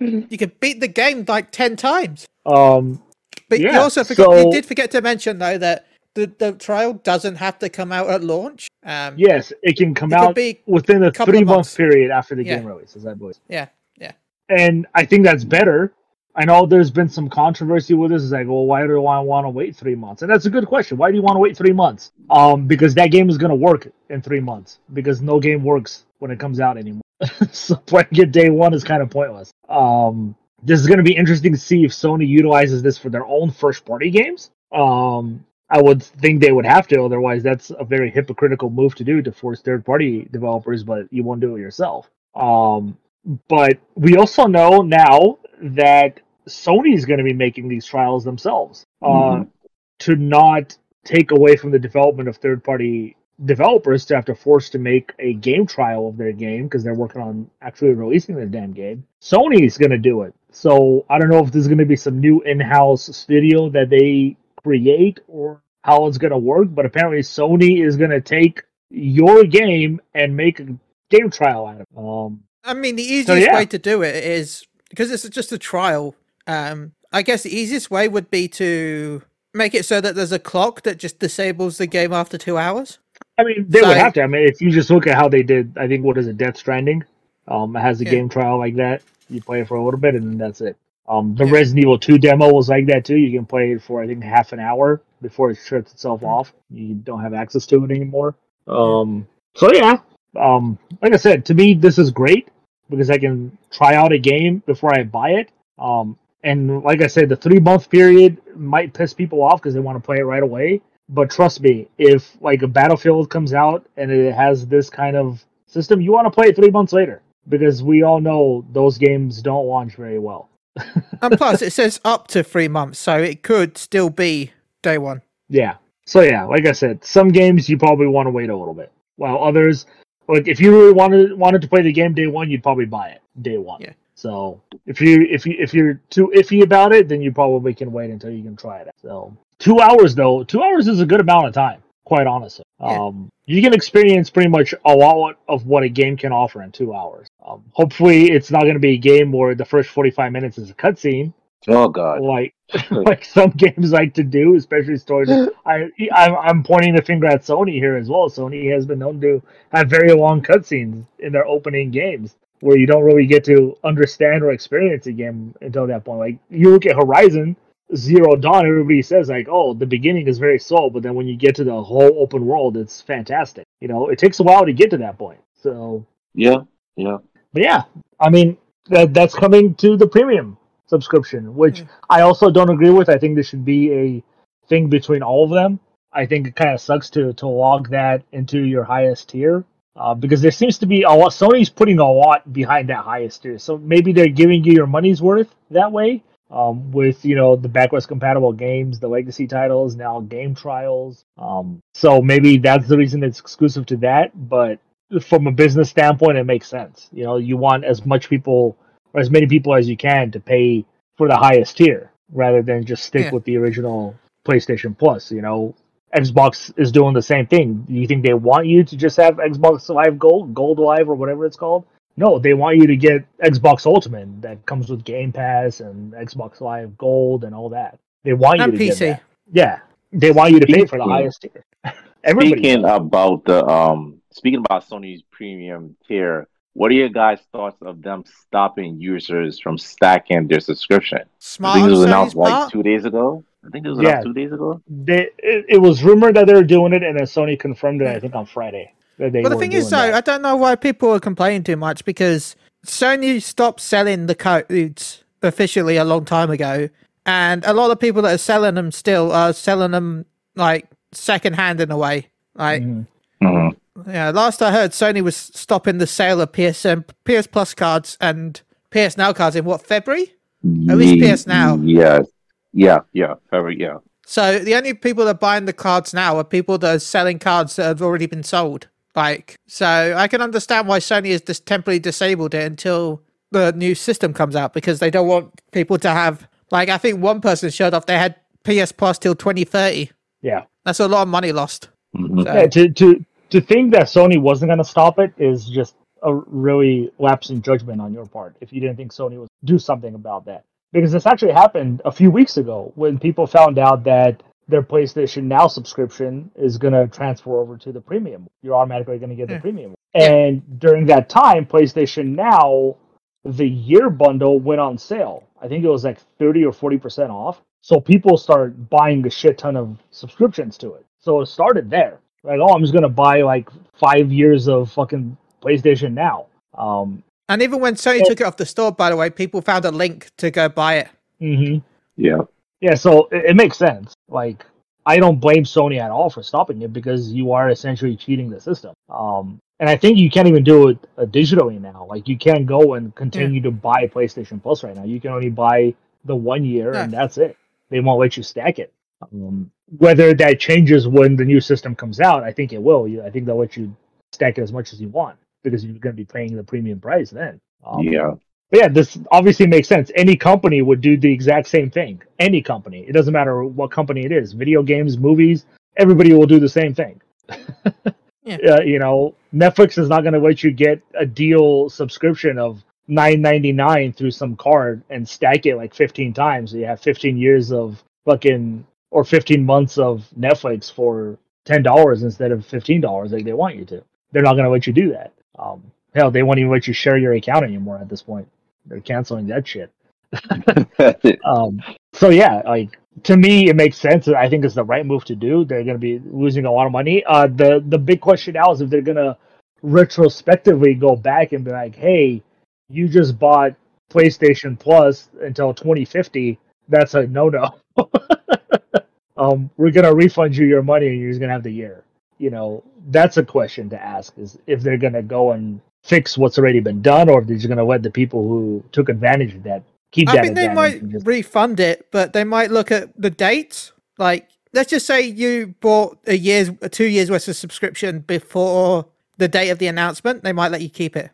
[SPEAKER 2] You can beat the game like ten times.
[SPEAKER 3] Um,
[SPEAKER 2] But you
[SPEAKER 3] Yeah,
[SPEAKER 2] also forgot. You did forget to mention though that the, the trial doesn't have to come out at launch. Um,
[SPEAKER 3] yes, it can come
[SPEAKER 2] it
[SPEAKER 3] out within a three month period after the
[SPEAKER 2] Yeah.
[SPEAKER 3] game releases, I believe.
[SPEAKER 2] Yeah, yeah.
[SPEAKER 3] And I think that's better. I know there's been some controversy with this. It's like, well, why do I want to wait three months? And that's a good question. Why do you want to wait three months? Um, because that game is going to work in three months. Because no game works when it comes out anymore. so playing it day one is kind of pointless. Um, this is going to be interesting to see if Sony utilizes this for their own first party games. Um, I would think they would have to, otherwise that's a very hypocritical move to do to force third party developers, but you won't do it yourself. Um, but we also know now that Sony is going to be making these trials themselves uh,
[SPEAKER 4] Mhm.
[SPEAKER 3] to not take away from the development of third party developers to have to force to make a game trial of their game because they're working on actually releasing their damn game. Sony is going to do it So I don't know if there's going to be some new in-house studio that they create or how it's going to work. But apparently, Sony is going to take your game and make a game trial out of it. Um,
[SPEAKER 2] I mean, the easiest
[SPEAKER 3] yeah.
[SPEAKER 2] way to do it is because it's just a trial. Um, I guess the easiest way would be to make it so that there's a clock that just disables the game after two hours.
[SPEAKER 3] I mean, they
[SPEAKER 2] So-
[SPEAKER 3] would have to. I mean, if you just look at how they did, I think what is it, Death Stranding, um, it has a
[SPEAKER 2] Yeah.
[SPEAKER 3] game trial like that. You play it for a little bit, and that's it. Um, the
[SPEAKER 2] Yeah.
[SPEAKER 3] Resident Evil 2 demo was like that too. You can play it for I think half an hour before it shuts itself
[SPEAKER 2] Hmm.
[SPEAKER 3] off. You don't have access to it anymore. Um, so yeah, um, like I said, to me this is great because I can try out a game before I buy it. Um, and like I said, the three month period might piss people off because they want to play it right away. But trust me, if like a Battlefield comes out and it has this kind of system, you want to play it three months later because we all know those games don't launch very well.
[SPEAKER 2] And plus, it says up to three months, so it could still be day one.
[SPEAKER 3] Yeah. So yeah, like I said, some games you probably want to wait a little bit, while others, like if you really wanted wanted to play the game day one, you'd probably buy it day one.
[SPEAKER 2] Yeah.
[SPEAKER 3] So if you if you if you're too iffy about it, then you probably can wait until you can try it. out. So two hours though, two hours is a good amount of time. Quite honestly,
[SPEAKER 2] Yeah.
[SPEAKER 3] um, you can experience pretty much a lot of what a game can offer in two hours. Um, hopefully, it's not going to be a game where the first forty five minutes is a cutscene,
[SPEAKER 4] Oh God.
[SPEAKER 3] like like some games like to do, especially stories. I I'm, I'm pointing the finger at Sony here as well. Sony has been known to have very long cutscenes in their opening games where you don't really get to understand or experience a game until that point. Like you look at Horizon Zero Dawn, everybody says like, oh, the beginning is very slow, but then when you get to the whole open world, it's fantastic. You know, it takes a while to get to that point. So
[SPEAKER 4] Yeah. Yeah.
[SPEAKER 3] but yeah, I mean that that's coming to the premium subscription, which
[SPEAKER 2] Mm.
[SPEAKER 3] I also don't agree with. I think there should be a thing between all of them. I think it kind of sucks to to log that into your highest tier uh, because there seems to be a lot. Sony's putting a lot behind that highest tier, so maybe they're giving you your money's worth that way. Um, with you know the backwards compatible games, the legacy titles, now game trials. Um, so maybe that's the reason it's exclusive to that. But from a business standpoint, it makes sense. You know, you want as much people or as many people as you can to pay for the highest tier rather than just stick
[SPEAKER 2] Yeah.
[SPEAKER 3] with the original PlayStation Plus. You know, Xbox is doing the same thing. Do you think they want you to just have Xbox Live Gold, Gold Live, or whatever it's called? No, they want you to get Xbox Ultimate that comes with Game Pass and Xbox Live Gold and all that. They want you
[SPEAKER 2] And
[SPEAKER 3] to get
[SPEAKER 2] PC.
[SPEAKER 3] that. Yeah, they want you to pay for the
[SPEAKER 4] Speaking-
[SPEAKER 3] highest tier. Everybody.
[SPEAKER 4] Speaking about the um, speaking about Sony's premium tier, what are your guys' thoughts of them stopping users from stacking their subscription? I think
[SPEAKER 2] on
[SPEAKER 4] this was announced like
[SPEAKER 2] part.
[SPEAKER 4] two days ago. I think it was
[SPEAKER 3] Yeah.
[SPEAKER 4] announced two days ago.
[SPEAKER 3] They, it, it was rumored that they were doing it, and then Sony confirmed it. I think on Friday. That
[SPEAKER 2] But the thing is, though,
[SPEAKER 3] that.
[SPEAKER 2] I don't know why people are complaining too much because Sony stopped selling the codes officially a long time ago, and a lot of people that are selling them still are selling them like secondhand in a way. Like,
[SPEAKER 3] Mhm.
[SPEAKER 4] hmm
[SPEAKER 2] yeah, last I heard, Sony was stopping the sale of PSN, PS Plus cards and PS Now cards in what February? At least PS Now.
[SPEAKER 4] Yes. Yeah. Yeah. February. Yeah.
[SPEAKER 2] So the only people that are buying the cards now are people that are selling cards that have already been sold. Like, so I can understand why Sony has just temporarily disabled it until the new system comes out because they don't want people to have. Like, I think one person showed off they had PS Plus till 2030.
[SPEAKER 3] Yeah.
[SPEAKER 2] That's a lot of money lost.
[SPEAKER 4] Mhm.
[SPEAKER 2] So,
[SPEAKER 3] Yeah, to to to think that Sony wasn't going to stop it is just a really lapse in judgment on your part. If you didn't think Sony would do something about that, because this actually happened a few weeks ago when people found out that their PlayStation Now subscription is going to transfer over to the premium. You're automatically going to get the
[SPEAKER 2] Yeah.
[SPEAKER 3] premium. And during that time, PlayStation Now, the year bundle went on sale. I think it was like 30 or 40% off. So people start buying a shit ton of subscriptions to it. So it started there. Like, oh, I'm just gonna buy like five years of fucking PlayStation now. Um,
[SPEAKER 2] and even when Sony
[SPEAKER 3] Yeah.
[SPEAKER 2] took it off the store, by the way, people found a link to go buy it.
[SPEAKER 3] mhm.
[SPEAKER 4] Yeah.
[SPEAKER 3] Yeah, so it, it makes sense. Like, I don't blame Sony at all for stopping it because you are essentially cheating the system. Um, and I think you can't even do it uh, digitally now. Like, you can't go and continue to buy PlayStation Plus right now. You can only buy the one year, and that's it. They won't let you stack it. Um, whether that changes when the new system comes out, I think it will. You- I think they'll let you stack it as much as you want because you're going to be paying the premium price then. Um,
[SPEAKER 4] yeah.
[SPEAKER 3] Yeah, this obviously makes sense. Any company would do the exact same thing. Any company. It doesn't matter what company it is. Video games, movies, everybody will do the same thing.
[SPEAKER 2] Yeah.
[SPEAKER 3] Uh, you know, Netflix is not going to let you get a deal subscription of nine ninety nine through some card and stack it like fifteen times. So you have fifteen years of fucking or fifteen months of Netflix for ten dollars instead of fifteen dollars like they want you to. They're not going to let you do that. Um, hell, they won't even let you share your account anymore at this point. They're canceling that shit. Um, so yeah, like to me, it makes sense. I think it's the right move to do. They're going to be losing a lot of money. Uh, the the big question now is if they're going to retrospectively go back and be like, "Hey, you just bought PlayStation Plus until 2050." That's a no no. um, we're going to refund you your money, and you're just going to have the year. You know, that's a question to ask: is if they're going to go and fix what's already been done, or if they're just going to let the people who took advantage of that keep
[SPEAKER 2] I
[SPEAKER 3] that I
[SPEAKER 2] think they might
[SPEAKER 3] just-
[SPEAKER 2] refund it, but they might look at the dates. Like, let's just say you bought a year's, a two years worth of subscription before the date of the announcement. They might let you keep it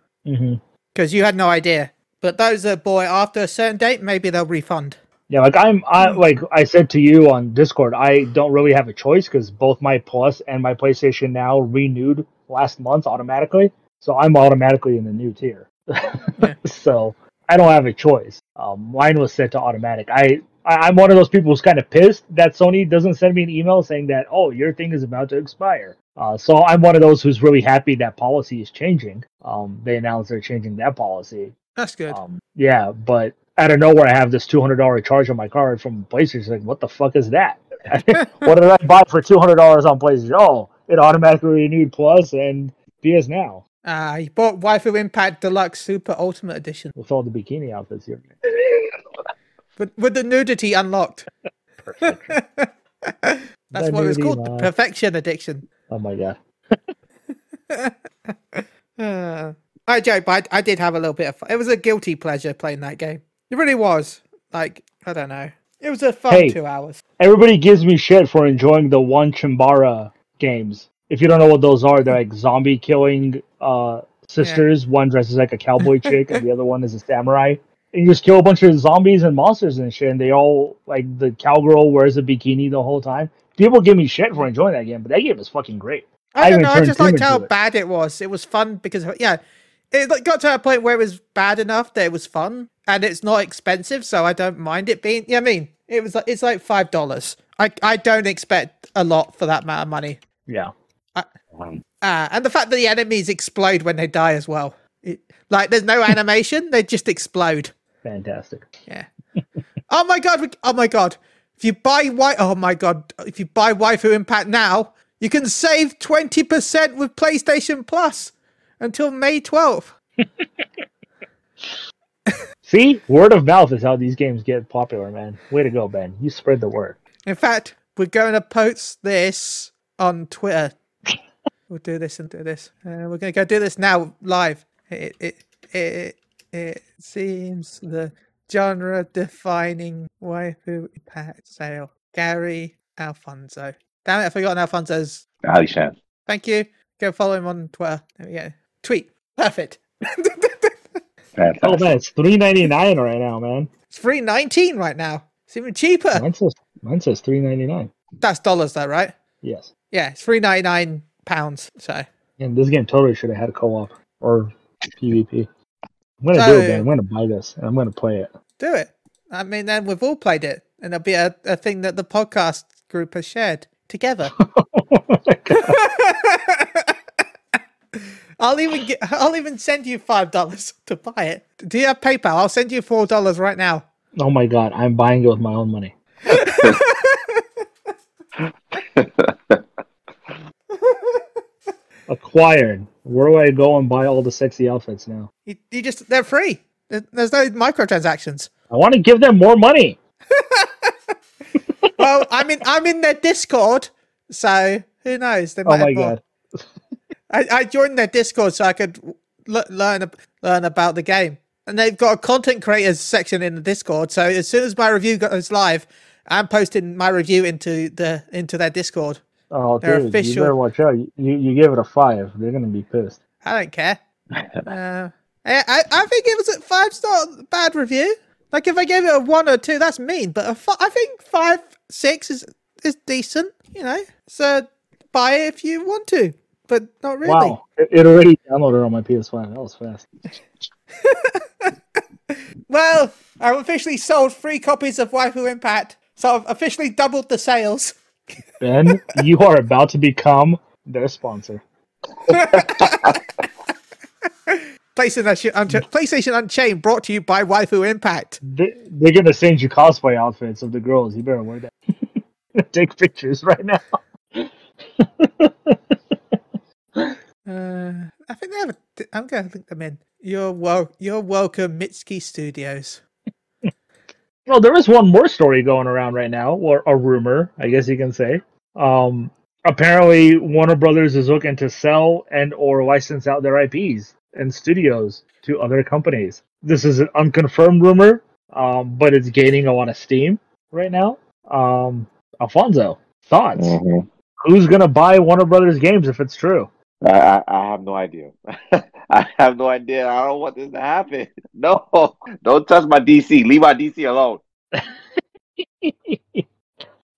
[SPEAKER 2] because you had no idea. But those that bought after a certain date, maybe they'll refund.
[SPEAKER 3] Yeah, like I'm, I
[SPEAKER 2] Hmm.
[SPEAKER 3] like I said to you on Discord, I don't really have a choice because both my Plus and my PlayStation Now renewed last month automatically, so I'm automatically in the new tier. So I don't have a choice. Um, mine was set to automatic. I, I I'm one of those people who's kind of pissed that Sony doesn't send me an email saying that oh your thing is about to expire. Uh, so I'm one of those who's really happy that policy is changing. Um, they announced they're changing that policy.
[SPEAKER 2] That's good.
[SPEAKER 3] Um, yeah, but out of nowhere, I have this two hundred dollar charge on my card from PlayStation. Like, what the fuck is that? what did I buy for two hundred dollars on PlayStation? Oh, it automatically renewed Plus and PS Now
[SPEAKER 2] Uh, you bought Waifu Impact Deluxe Super Ultimate Edition,
[SPEAKER 3] with all the bikini outfits here.
[SPEAKER 2] but with the nudity unlocked. That's
[SPEAKER 3] The
[SPEAKER 2] what it was called, the. Perfection Addiction.
[SPEAKER 3] Oh my god!
[SPEAKER 2] Uh, I joke, but I, I did have a little bit of fun. It was a guilty pleasure playing that game. It really was. Like, I don't know. It was a fun
[SPEAKER 3] Hey.
[SPEAKER 2] two hours.
[SPEAKER 3] Everybody gives me shit for enjoying the Onechanbara games. If you don't know what those are, they're like zombie killing uh, sisters. One dresses like a cowboy chick, and the other one is a samurai. And you just kill a bunch of zombies and monsters and shit. And they all like the cowgirl wears a bikini the whole time. People give me shit for enjoying that game, but that game is fucking great. I
[SPEAKER 2] I don't know. I just liked how
[SPEAKER 3] it.
[SPEAKER 2] bad it was. It was fun because, yeah, it like, got to a point where it was bad enough that it was fun, and it's not expensive, so I don't mind it being. Yeah, I mean, it was like it's like five dollars. I I don't expect a lot for that amount of money.
[SPEAKER 3] Yeah.
[SPEAKER 4] Um,
[SPEAKER 2] Uh, and the fact that the enemies explode when they die as well. It, like, there's no animation; they just explode.
[SPEAKER 3] Fantastic.
[SPEAKER 2] Yeah. oh my god! we- Oh my god! If you buy white, oh my god! If you buy Waifu Impact now, you can save twenty percent with PlayStation Plus until May twelfth.
[SPEAKER 3] See, word of mouth is how these games get popular, man. Way to go, Ben. You spread the word.
[SPEAKER 2] In fact, we're going to post this on Twitter. We'll do this and do this. Uh, we're going to go do this now live. It it it it seems the genre-defining waifu impact sale. Gary Alfonso. Damn it! I forgot Alfonso's.
[SPEAKER 4] Ali Shan.
[SPEAKER 2] Thank you. Go follow him on Twitter. There we go. Tweet. Perfect.
[SPEAKER 4] Fantastic.
[SPEAKER 3] Oh man, it's three ninety nine right now, man.
[SPEAKER 2] it's free nineteen right now. It's even cheaper.
[SPEAKER 3] Mine says mine says three ninety nine.
[SPEAKER 2] That's dollars though, right?
[SPEAKER 3] Yes.
[SPEAKER 2] Yeah, it's three ninety nine pounds. So.
[SPEAKER 3] And this game totally should have had a co-op or PvP. I'm gonna do it, man. I'm gonna buy this and I'm gonna play it.
[SPEAKER 2] do it. I mean, then we've all played it, and it'll be a, a thing that the podcast group has shared together. I'll even get, I'll even send you five dollars to buy it. Do you have PayPal? I'll send you four dollars right now.
[SPEAKER 3] oh my god, I'm buying it with my own money. Acquired. Where do I go and buy all the sexy outfits now?
[SPEAKER 2] You, you just they're free. There's no microtransactions.
[SPEAKER 3] I want to give them more money.
[SPEAKER 2] Well, I'm in I'm in their Discord, so who knows? They
[SPEAKER 3] Oh my god.
[SPEAKER 2] I, I joined their Discord so I could l- learn learn about the game. And they've got a content creators section in the Discord. So as soon as my review goes live, I'm posting my review into the into their Discord.
[SPEAKER 3] Oh,
[SPEAKER 2] They're
[SPEAKER 3] dude, you better watch out. You, you gave it a five. They're gonna be pissed.
[SPEAKER 2] I don't care. uh, I, I, I think it was a five star bad review. Like if I gave it a one or two, that's mean. But a fi- I think five six is is decent. You know, so buy it if you want to, but not really.
[SPEAKER 3] Wow, it, it already downloaded on my PS5. That was fast.
[SPEAKER 2] Well, I've officially sold three copies of Waifu Impact, so I've officially doubled the sales.
[SPEAKER 3] Ben, you are about to become their sponsor.
[SPEAKER 2] PlayStation, Uncha- PlayStation Unchained brought to you by Waifu Impact.
[SPEAKER 3] They, they're gonna send you cosplay outfits of the girls. You better wear that. Take pictures right now.
[SPEAKER 2] Uh, I think they have. A, I'm going to link them in. You're well. You're welcome, Mitsuki Studios.
[SPEAKER 3] Well, there is one more story going around right now, or a rumor, I guess you can say. Um, apparently, Warner Brothers is looking to sell and or license out their IPs and studios to other companies. This is an unconfirmed rumor, um, but it's gaining a lot of steam right now. Um, Alfonso, thoughts?
[SPEAKER 4] Mhm.
[SPEAKER 3] Who's gonna buy Warner Brothers games if it's true?
[SPEAKER 4] I, I, I have no idea. I have no idea. I don't want this to happen. No, don't touch my DC. Leave my DC alone.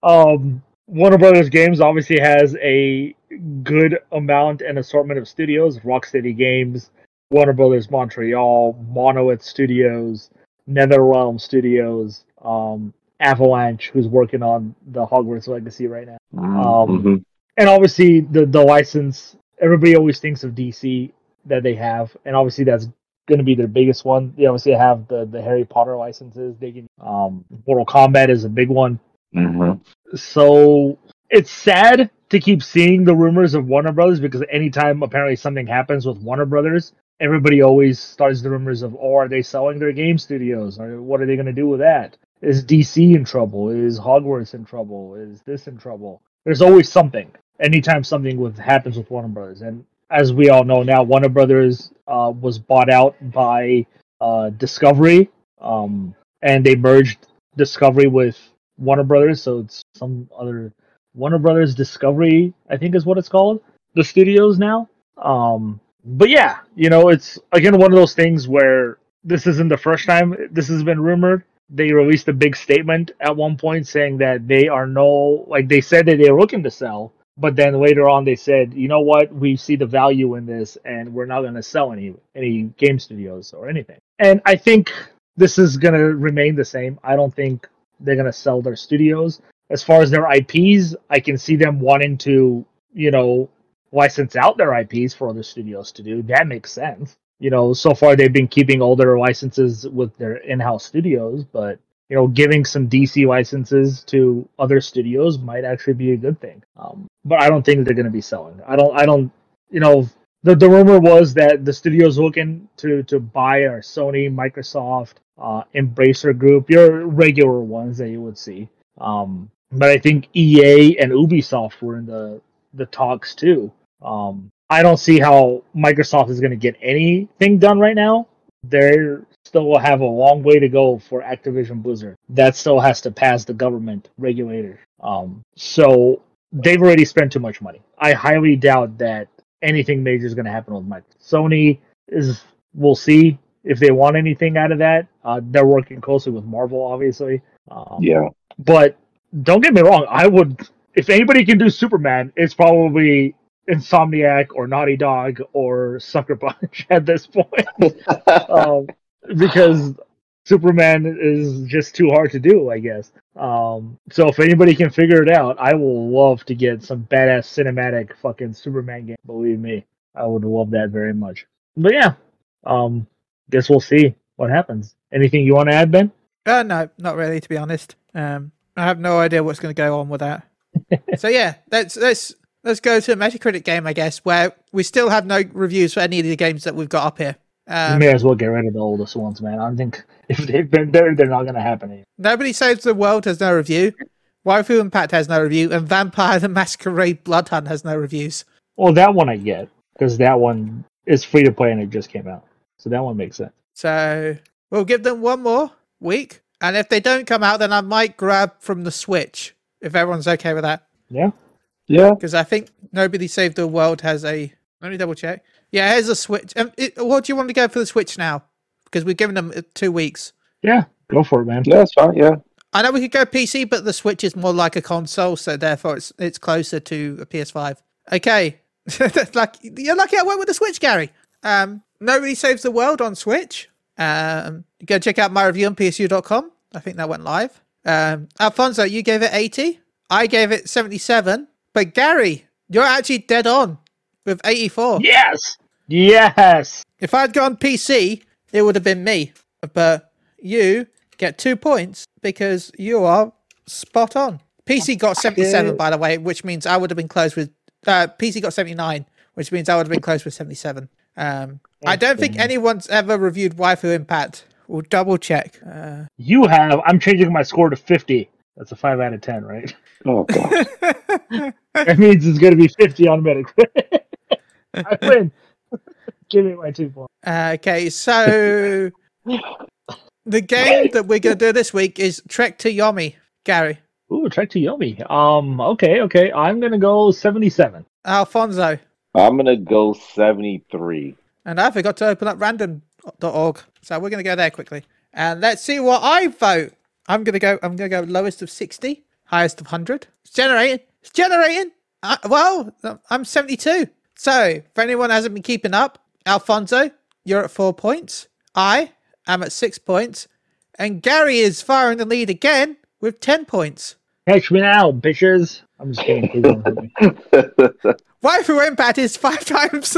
[SPEAKER 3] um, Warner Brothers Games obviously has a good amount and assortment of studios: Rocksteady Games, Warner Brothers Montreal, Monolith Studios, NetherRealm Studios, um, Avalanche, who's working on the Hogwarts Legacy right now, Um,
[SPEAKER 4] Mhm.
[SPEAKER 3] and obviously the the license. Everybody always thinks of DC that they have, and obviously that's going to be their biggest one. They obviously have the the Harry Potter licenses. They can um, Mortal Kombat is a big one
[SPEAKER 4] Mhm.
[SPEAKER 3] so it's sad to keep seeing the rumors of Warner Brothers because anytime apparently something happens with Warner Brothers, everybody always starts the rumors of, oh, are they selling their game studios? Or what are they going to do with that? Is DC in trouble? Is Hogwarts in trouble? Is this in trouble? There's always something. Anytime something with happens with Warner Brothers, and as we all know now, Warner Brothers uh, was bought out by uh, Discovery, um, and they merged Discovery with Warner Brothers, so it's some other Warner Brothers Discovery, I think is what it's called. The studios now. Um but yeah, you know, it's again one of those things where this isn't the first time this has been rumored. They released a big statement at one point saying that they are no like they said that they were looking to sell, but then later on they said, you know what, we see the value in this and we're not gonna sell any any game studios or anything. And I think this is gonna remain the same. I don't think they're gonna sell their studios. As far as their IPs, I can see them wanting to, you know, license out their IPs for other studios to do. That makes sense. You know, so far they've been keeping all their licenses with their in-house studios, but you know, giving some DC licenses to other studios might actually be a good thing. Um, but I don't think they're going to be selling. I don't. I don't. You know, the the rumor was that the studio's looking to to buy our Sony, Microsoft, uh, Embracer Group, your regular ones that you would see. Um, but I think EA and Ubisoft were in the the talks too. Um, I don't see how Microsoft is going to get anything done right now. They still will have a long way to go for Activision Blizzard. That still has to pass the government regulator. Um, so they've already spent too much money. I highly doubt that anything major is going to happen with Microsoft. Sony is. We'll see if they want anything out of that. Uh, they're working closely with Marvel, obviously. Um,
[SPEAKER 4] Yeah.
[SPEAKER 3] but don't get me wrong, I would if anybody can do Superman, it's probably Insomniac or Naughty Dog or Sucker Punch at this point. um, because Superman is just too hard to do, I guess. Um, so if anybody can figure it out, I will love to get some badass cinematic fucking Superman game. Believe me, I would love that very much. But yeah, um, guess we'll see what happens. Anything you want to add, Ben?
[SPEAKER 2] Uh, no, not really, to be honest. Um, I have no idea what's going to go on with that. so yeah, let's let's let's go to a Metacritic game, I guess, where we still have no reviews for any of the games that we've got up here.
[SPEAKER 3] You
[SPEAKER 2] Um,
[SPEAKER 3] may as well get rid of the oldest ones, man. I don't think if they've been there, they're not going to happen. Anymore.
[SPEAKER 2] Nobody Saves the World has no review. Waifu Impact has no review, and Vampire the Masquerade Blood Hunt has no reviews.
[SPEAKER 3] Well, that one I get because that one is free to play and it just came out, so that one makes sense.
[SPEAKER 2] So we'll give them one more week, and if they don't come out, then I might grab from the Switch if everyone's okay with that.
[SPEAKER 3] Yeah,
[SPEAKER 4] Yeah.
[SPEAKER 2] because I think Nobody Saved the World has a. Let me double check. Yeah, here's a Switch. Um, it, what do you want to go for the Switch now? Because we've given them uh, two weeks.
[SPEAKER 3] Yeah, go for it, man.
[SPEAKER 4] Yeah, that's fine. Yeah.
[SPEAKER 2] I know we could go PC, but the Switch is more like a console, so therefore it's it's closer to a PS5. Okay, like you're lucky I went with the Switch, Gary. Um, nobody saves the world on Switch. Um, go check out my review on PSU.com. I think that went live. Um, Alfonso, you gave it 80. I gave it 77. But Gary, you're actually dead on with 84.
[SPEAKER 3] Yes, yes.
[SPEAKER 2] If I'd gone PC, it would have been me. But you get two points because you are spot on. PC got 77, by the way, which means I would have been close with. Uh, PC got 79, which means I would have been close with 77. Um, I don't think anyone's ever reviewed Waifu Impact. We'll double check. Uh,
[SPEAKER 3] You have. I'm changing my score to 50. That's a five out of ten, right?
[SPEAKER 4] Oh god.
[SPEAKER 3] That means it's going to be 50 on Metacritic. I win. Give me my two points.
[SPEAKER 2] Uh, okay, so the game that we're going to do this week is Trek to Yomi. Gary,
[SPEAKER 3] Ooh, Trek to Yomi. Um. Okay. Okay. I'm gonna go 77.
[SPEAKER 2] Alfonso,
[SPEAKER 4] I'm gonna go 73.
[SPEAKER 2] and I forgot to open up random.org, so we're going to go there quickly. And let's see what I vote. I'm going to go. I'm going to go lowest of 60, highest of 100. It's generating. It's generating. Uh, well, I'm 72. So, for anyone who hasn't been keeping up, Alfonso, you're at four points. I am at six points. And Gary is far in the lead again with 10 points.
[SPEAKER 3] Catch me now, bitches. I'm just kidding. Please don't hurt me.
[SPEAKER 2] Waifu Impact is five times.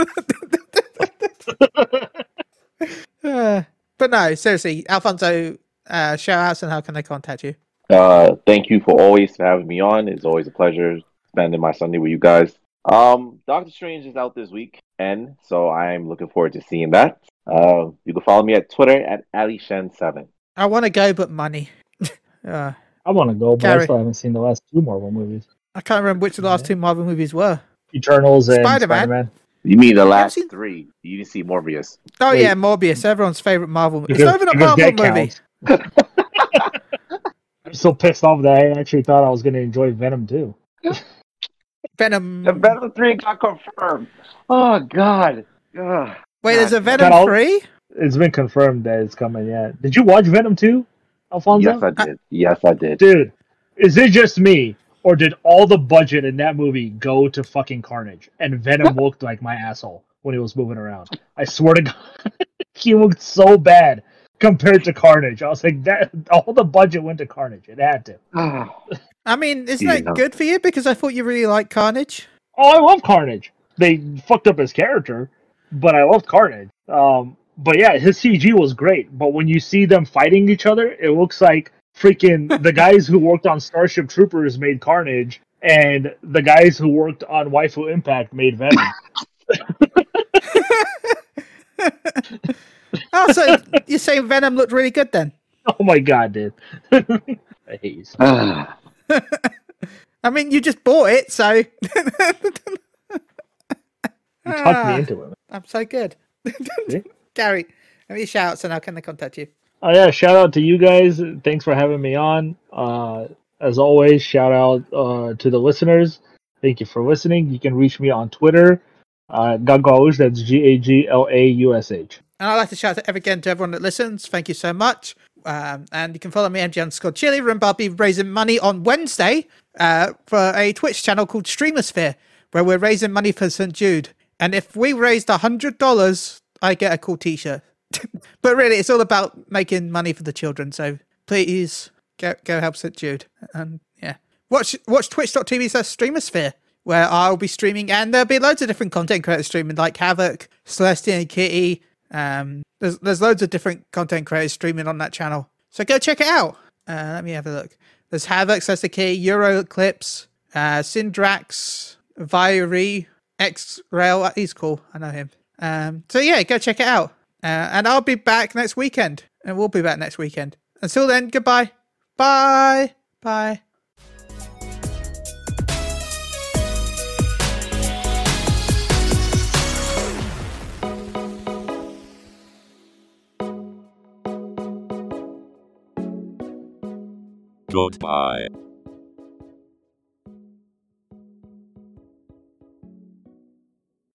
[SPEAKER 2] Uh, but no, seriously, Alfonso, uh, shout outs and how can they contact you?
[SPEAKER 4] Uh, thank you for always having me on. It's always a pleasure spending my Sunday with you guys. Um, Doctor Strange is out this week, and so I'm looking forward to seeing that. Uh, you can follow me at Twitter at AliShen7.
[SPEAKER 2] I want to go, but money. uh,
[SPEAKER 3] I want to go, but
[SPEAKER 2] Gary.
[SPEAKER 3] I still haven't seen the last two Marvel movies:
[SPEAKER 2] I can't remember which the last two Marvel movies were.
[SPEAKER 3] Eternals and
[SPEAKER 2] Spider-Man.
[SPEAKER 3] Spider-Man.
[SPEAKER 4] You mean the last
[SPEAKER 2] seen-
[SPEAKER 4] three? You didn't see Morbius.
[SPEAKER 2] Oh
[SPEAKER 3] Wait.
[SPEAKER 2] yeah, Morbius, everyone's favorite Marvel. movie. It's not even a Marvel movie.
[SPEAKER 3] I'm so pissed off that I actually thought I was going to enjoy Venom too.
[SPEAKER 2] Venom.
[SPEAKER 4] The Venom 3 got confirmed. Oh, God. Ugh.
[SPEAKER 2] Wait, there's a
[SPEAKER 3] Got
[SPEAKER 2] Venom three.
[SPEAKER 3] It's been confirmed that it's coming yet. Did you watch Venom 2, Alfonso?
[SPEAKER 4] Yes, I did. Yes, I did.
[SPEAKER 3] Dude, is it just me, or did all the budget in that movie go to fucking Carnage? And Venom looked like my asshole when he was moving around. I swear to God, he looked so bad compared to Carnage. I was like, that all the budget went to Carnage. It had to.
[SPEAKER 4] Ah.
[SPEAKER 2] I mean, isn't that
[SPEAKER 4] Yeah.
[SPEAKER 2] good for you? Because I thought you really liked Carnage.
[SPEAKER 3] Oh, I love Carnage. They fucked up his character, but I loved Carnage. Um, but yeah, his CG was great. But when you see them fighting each other, it looks like freaking the guys who worked on Starship Troopers made Carnage, and the guys who worked on Waifu Impact made Venom.
[SPEAKER 2] Oh, so you're saying Venom looked really good then?
[SPEAKER 3] oh my god, dude! I hate you. so-
[SPEAKER 4] Ah.
[SPEAKER 2] I mean, you just bought it, so
[SPEAKER 3] You talked me
[SPEAKER 2] Ah.
[SPEAKER 3] into it.
[SPEAKER 2] I'm so good. Gary, any shouts and how can they contact you?
[SPEAKER 3] Oh yeah, shout out to you guys. Thanks for having me on. Uh, as always, shout out uh, to the listeners. Thank you for listening. You can reach me on Twitter, uh, Gaglaush. That's G A G L A U S H.
[SPEAKER 2] And I'd like to shout out again to everyone that listens. Thank you so much. Um, and you can follow me, MG underscore Chili. Remember, I'll be raising money on Wednesday uh, for a Twitch channel called Streamosphere, where we're raising money for St. Jude. And if we raised $100, I get a cool t shirt. but really, it's all about making money for the children. So please go, go help St. Jude. And yeah, watch, watch twitch.tv slash Streamosphere. Where I'll be streaming, and there'll be loads of different content creators streaming, like Havoc, Celestia, and Kitty, um, there's there's loads of different content creators streaming on that channel, so go check it out. Uh, let me have a look. There's Havoc, key. Euro Eclipse, uh, Syndrax, Viry, X Rail. He's cool. I know him. Um, so yeah, go check it out. Uh, and I'll be back next weekend, and we'll be back next weekend. Until then, goodbye. Bye. Bye.
[SPEAKER 1] Goodbye.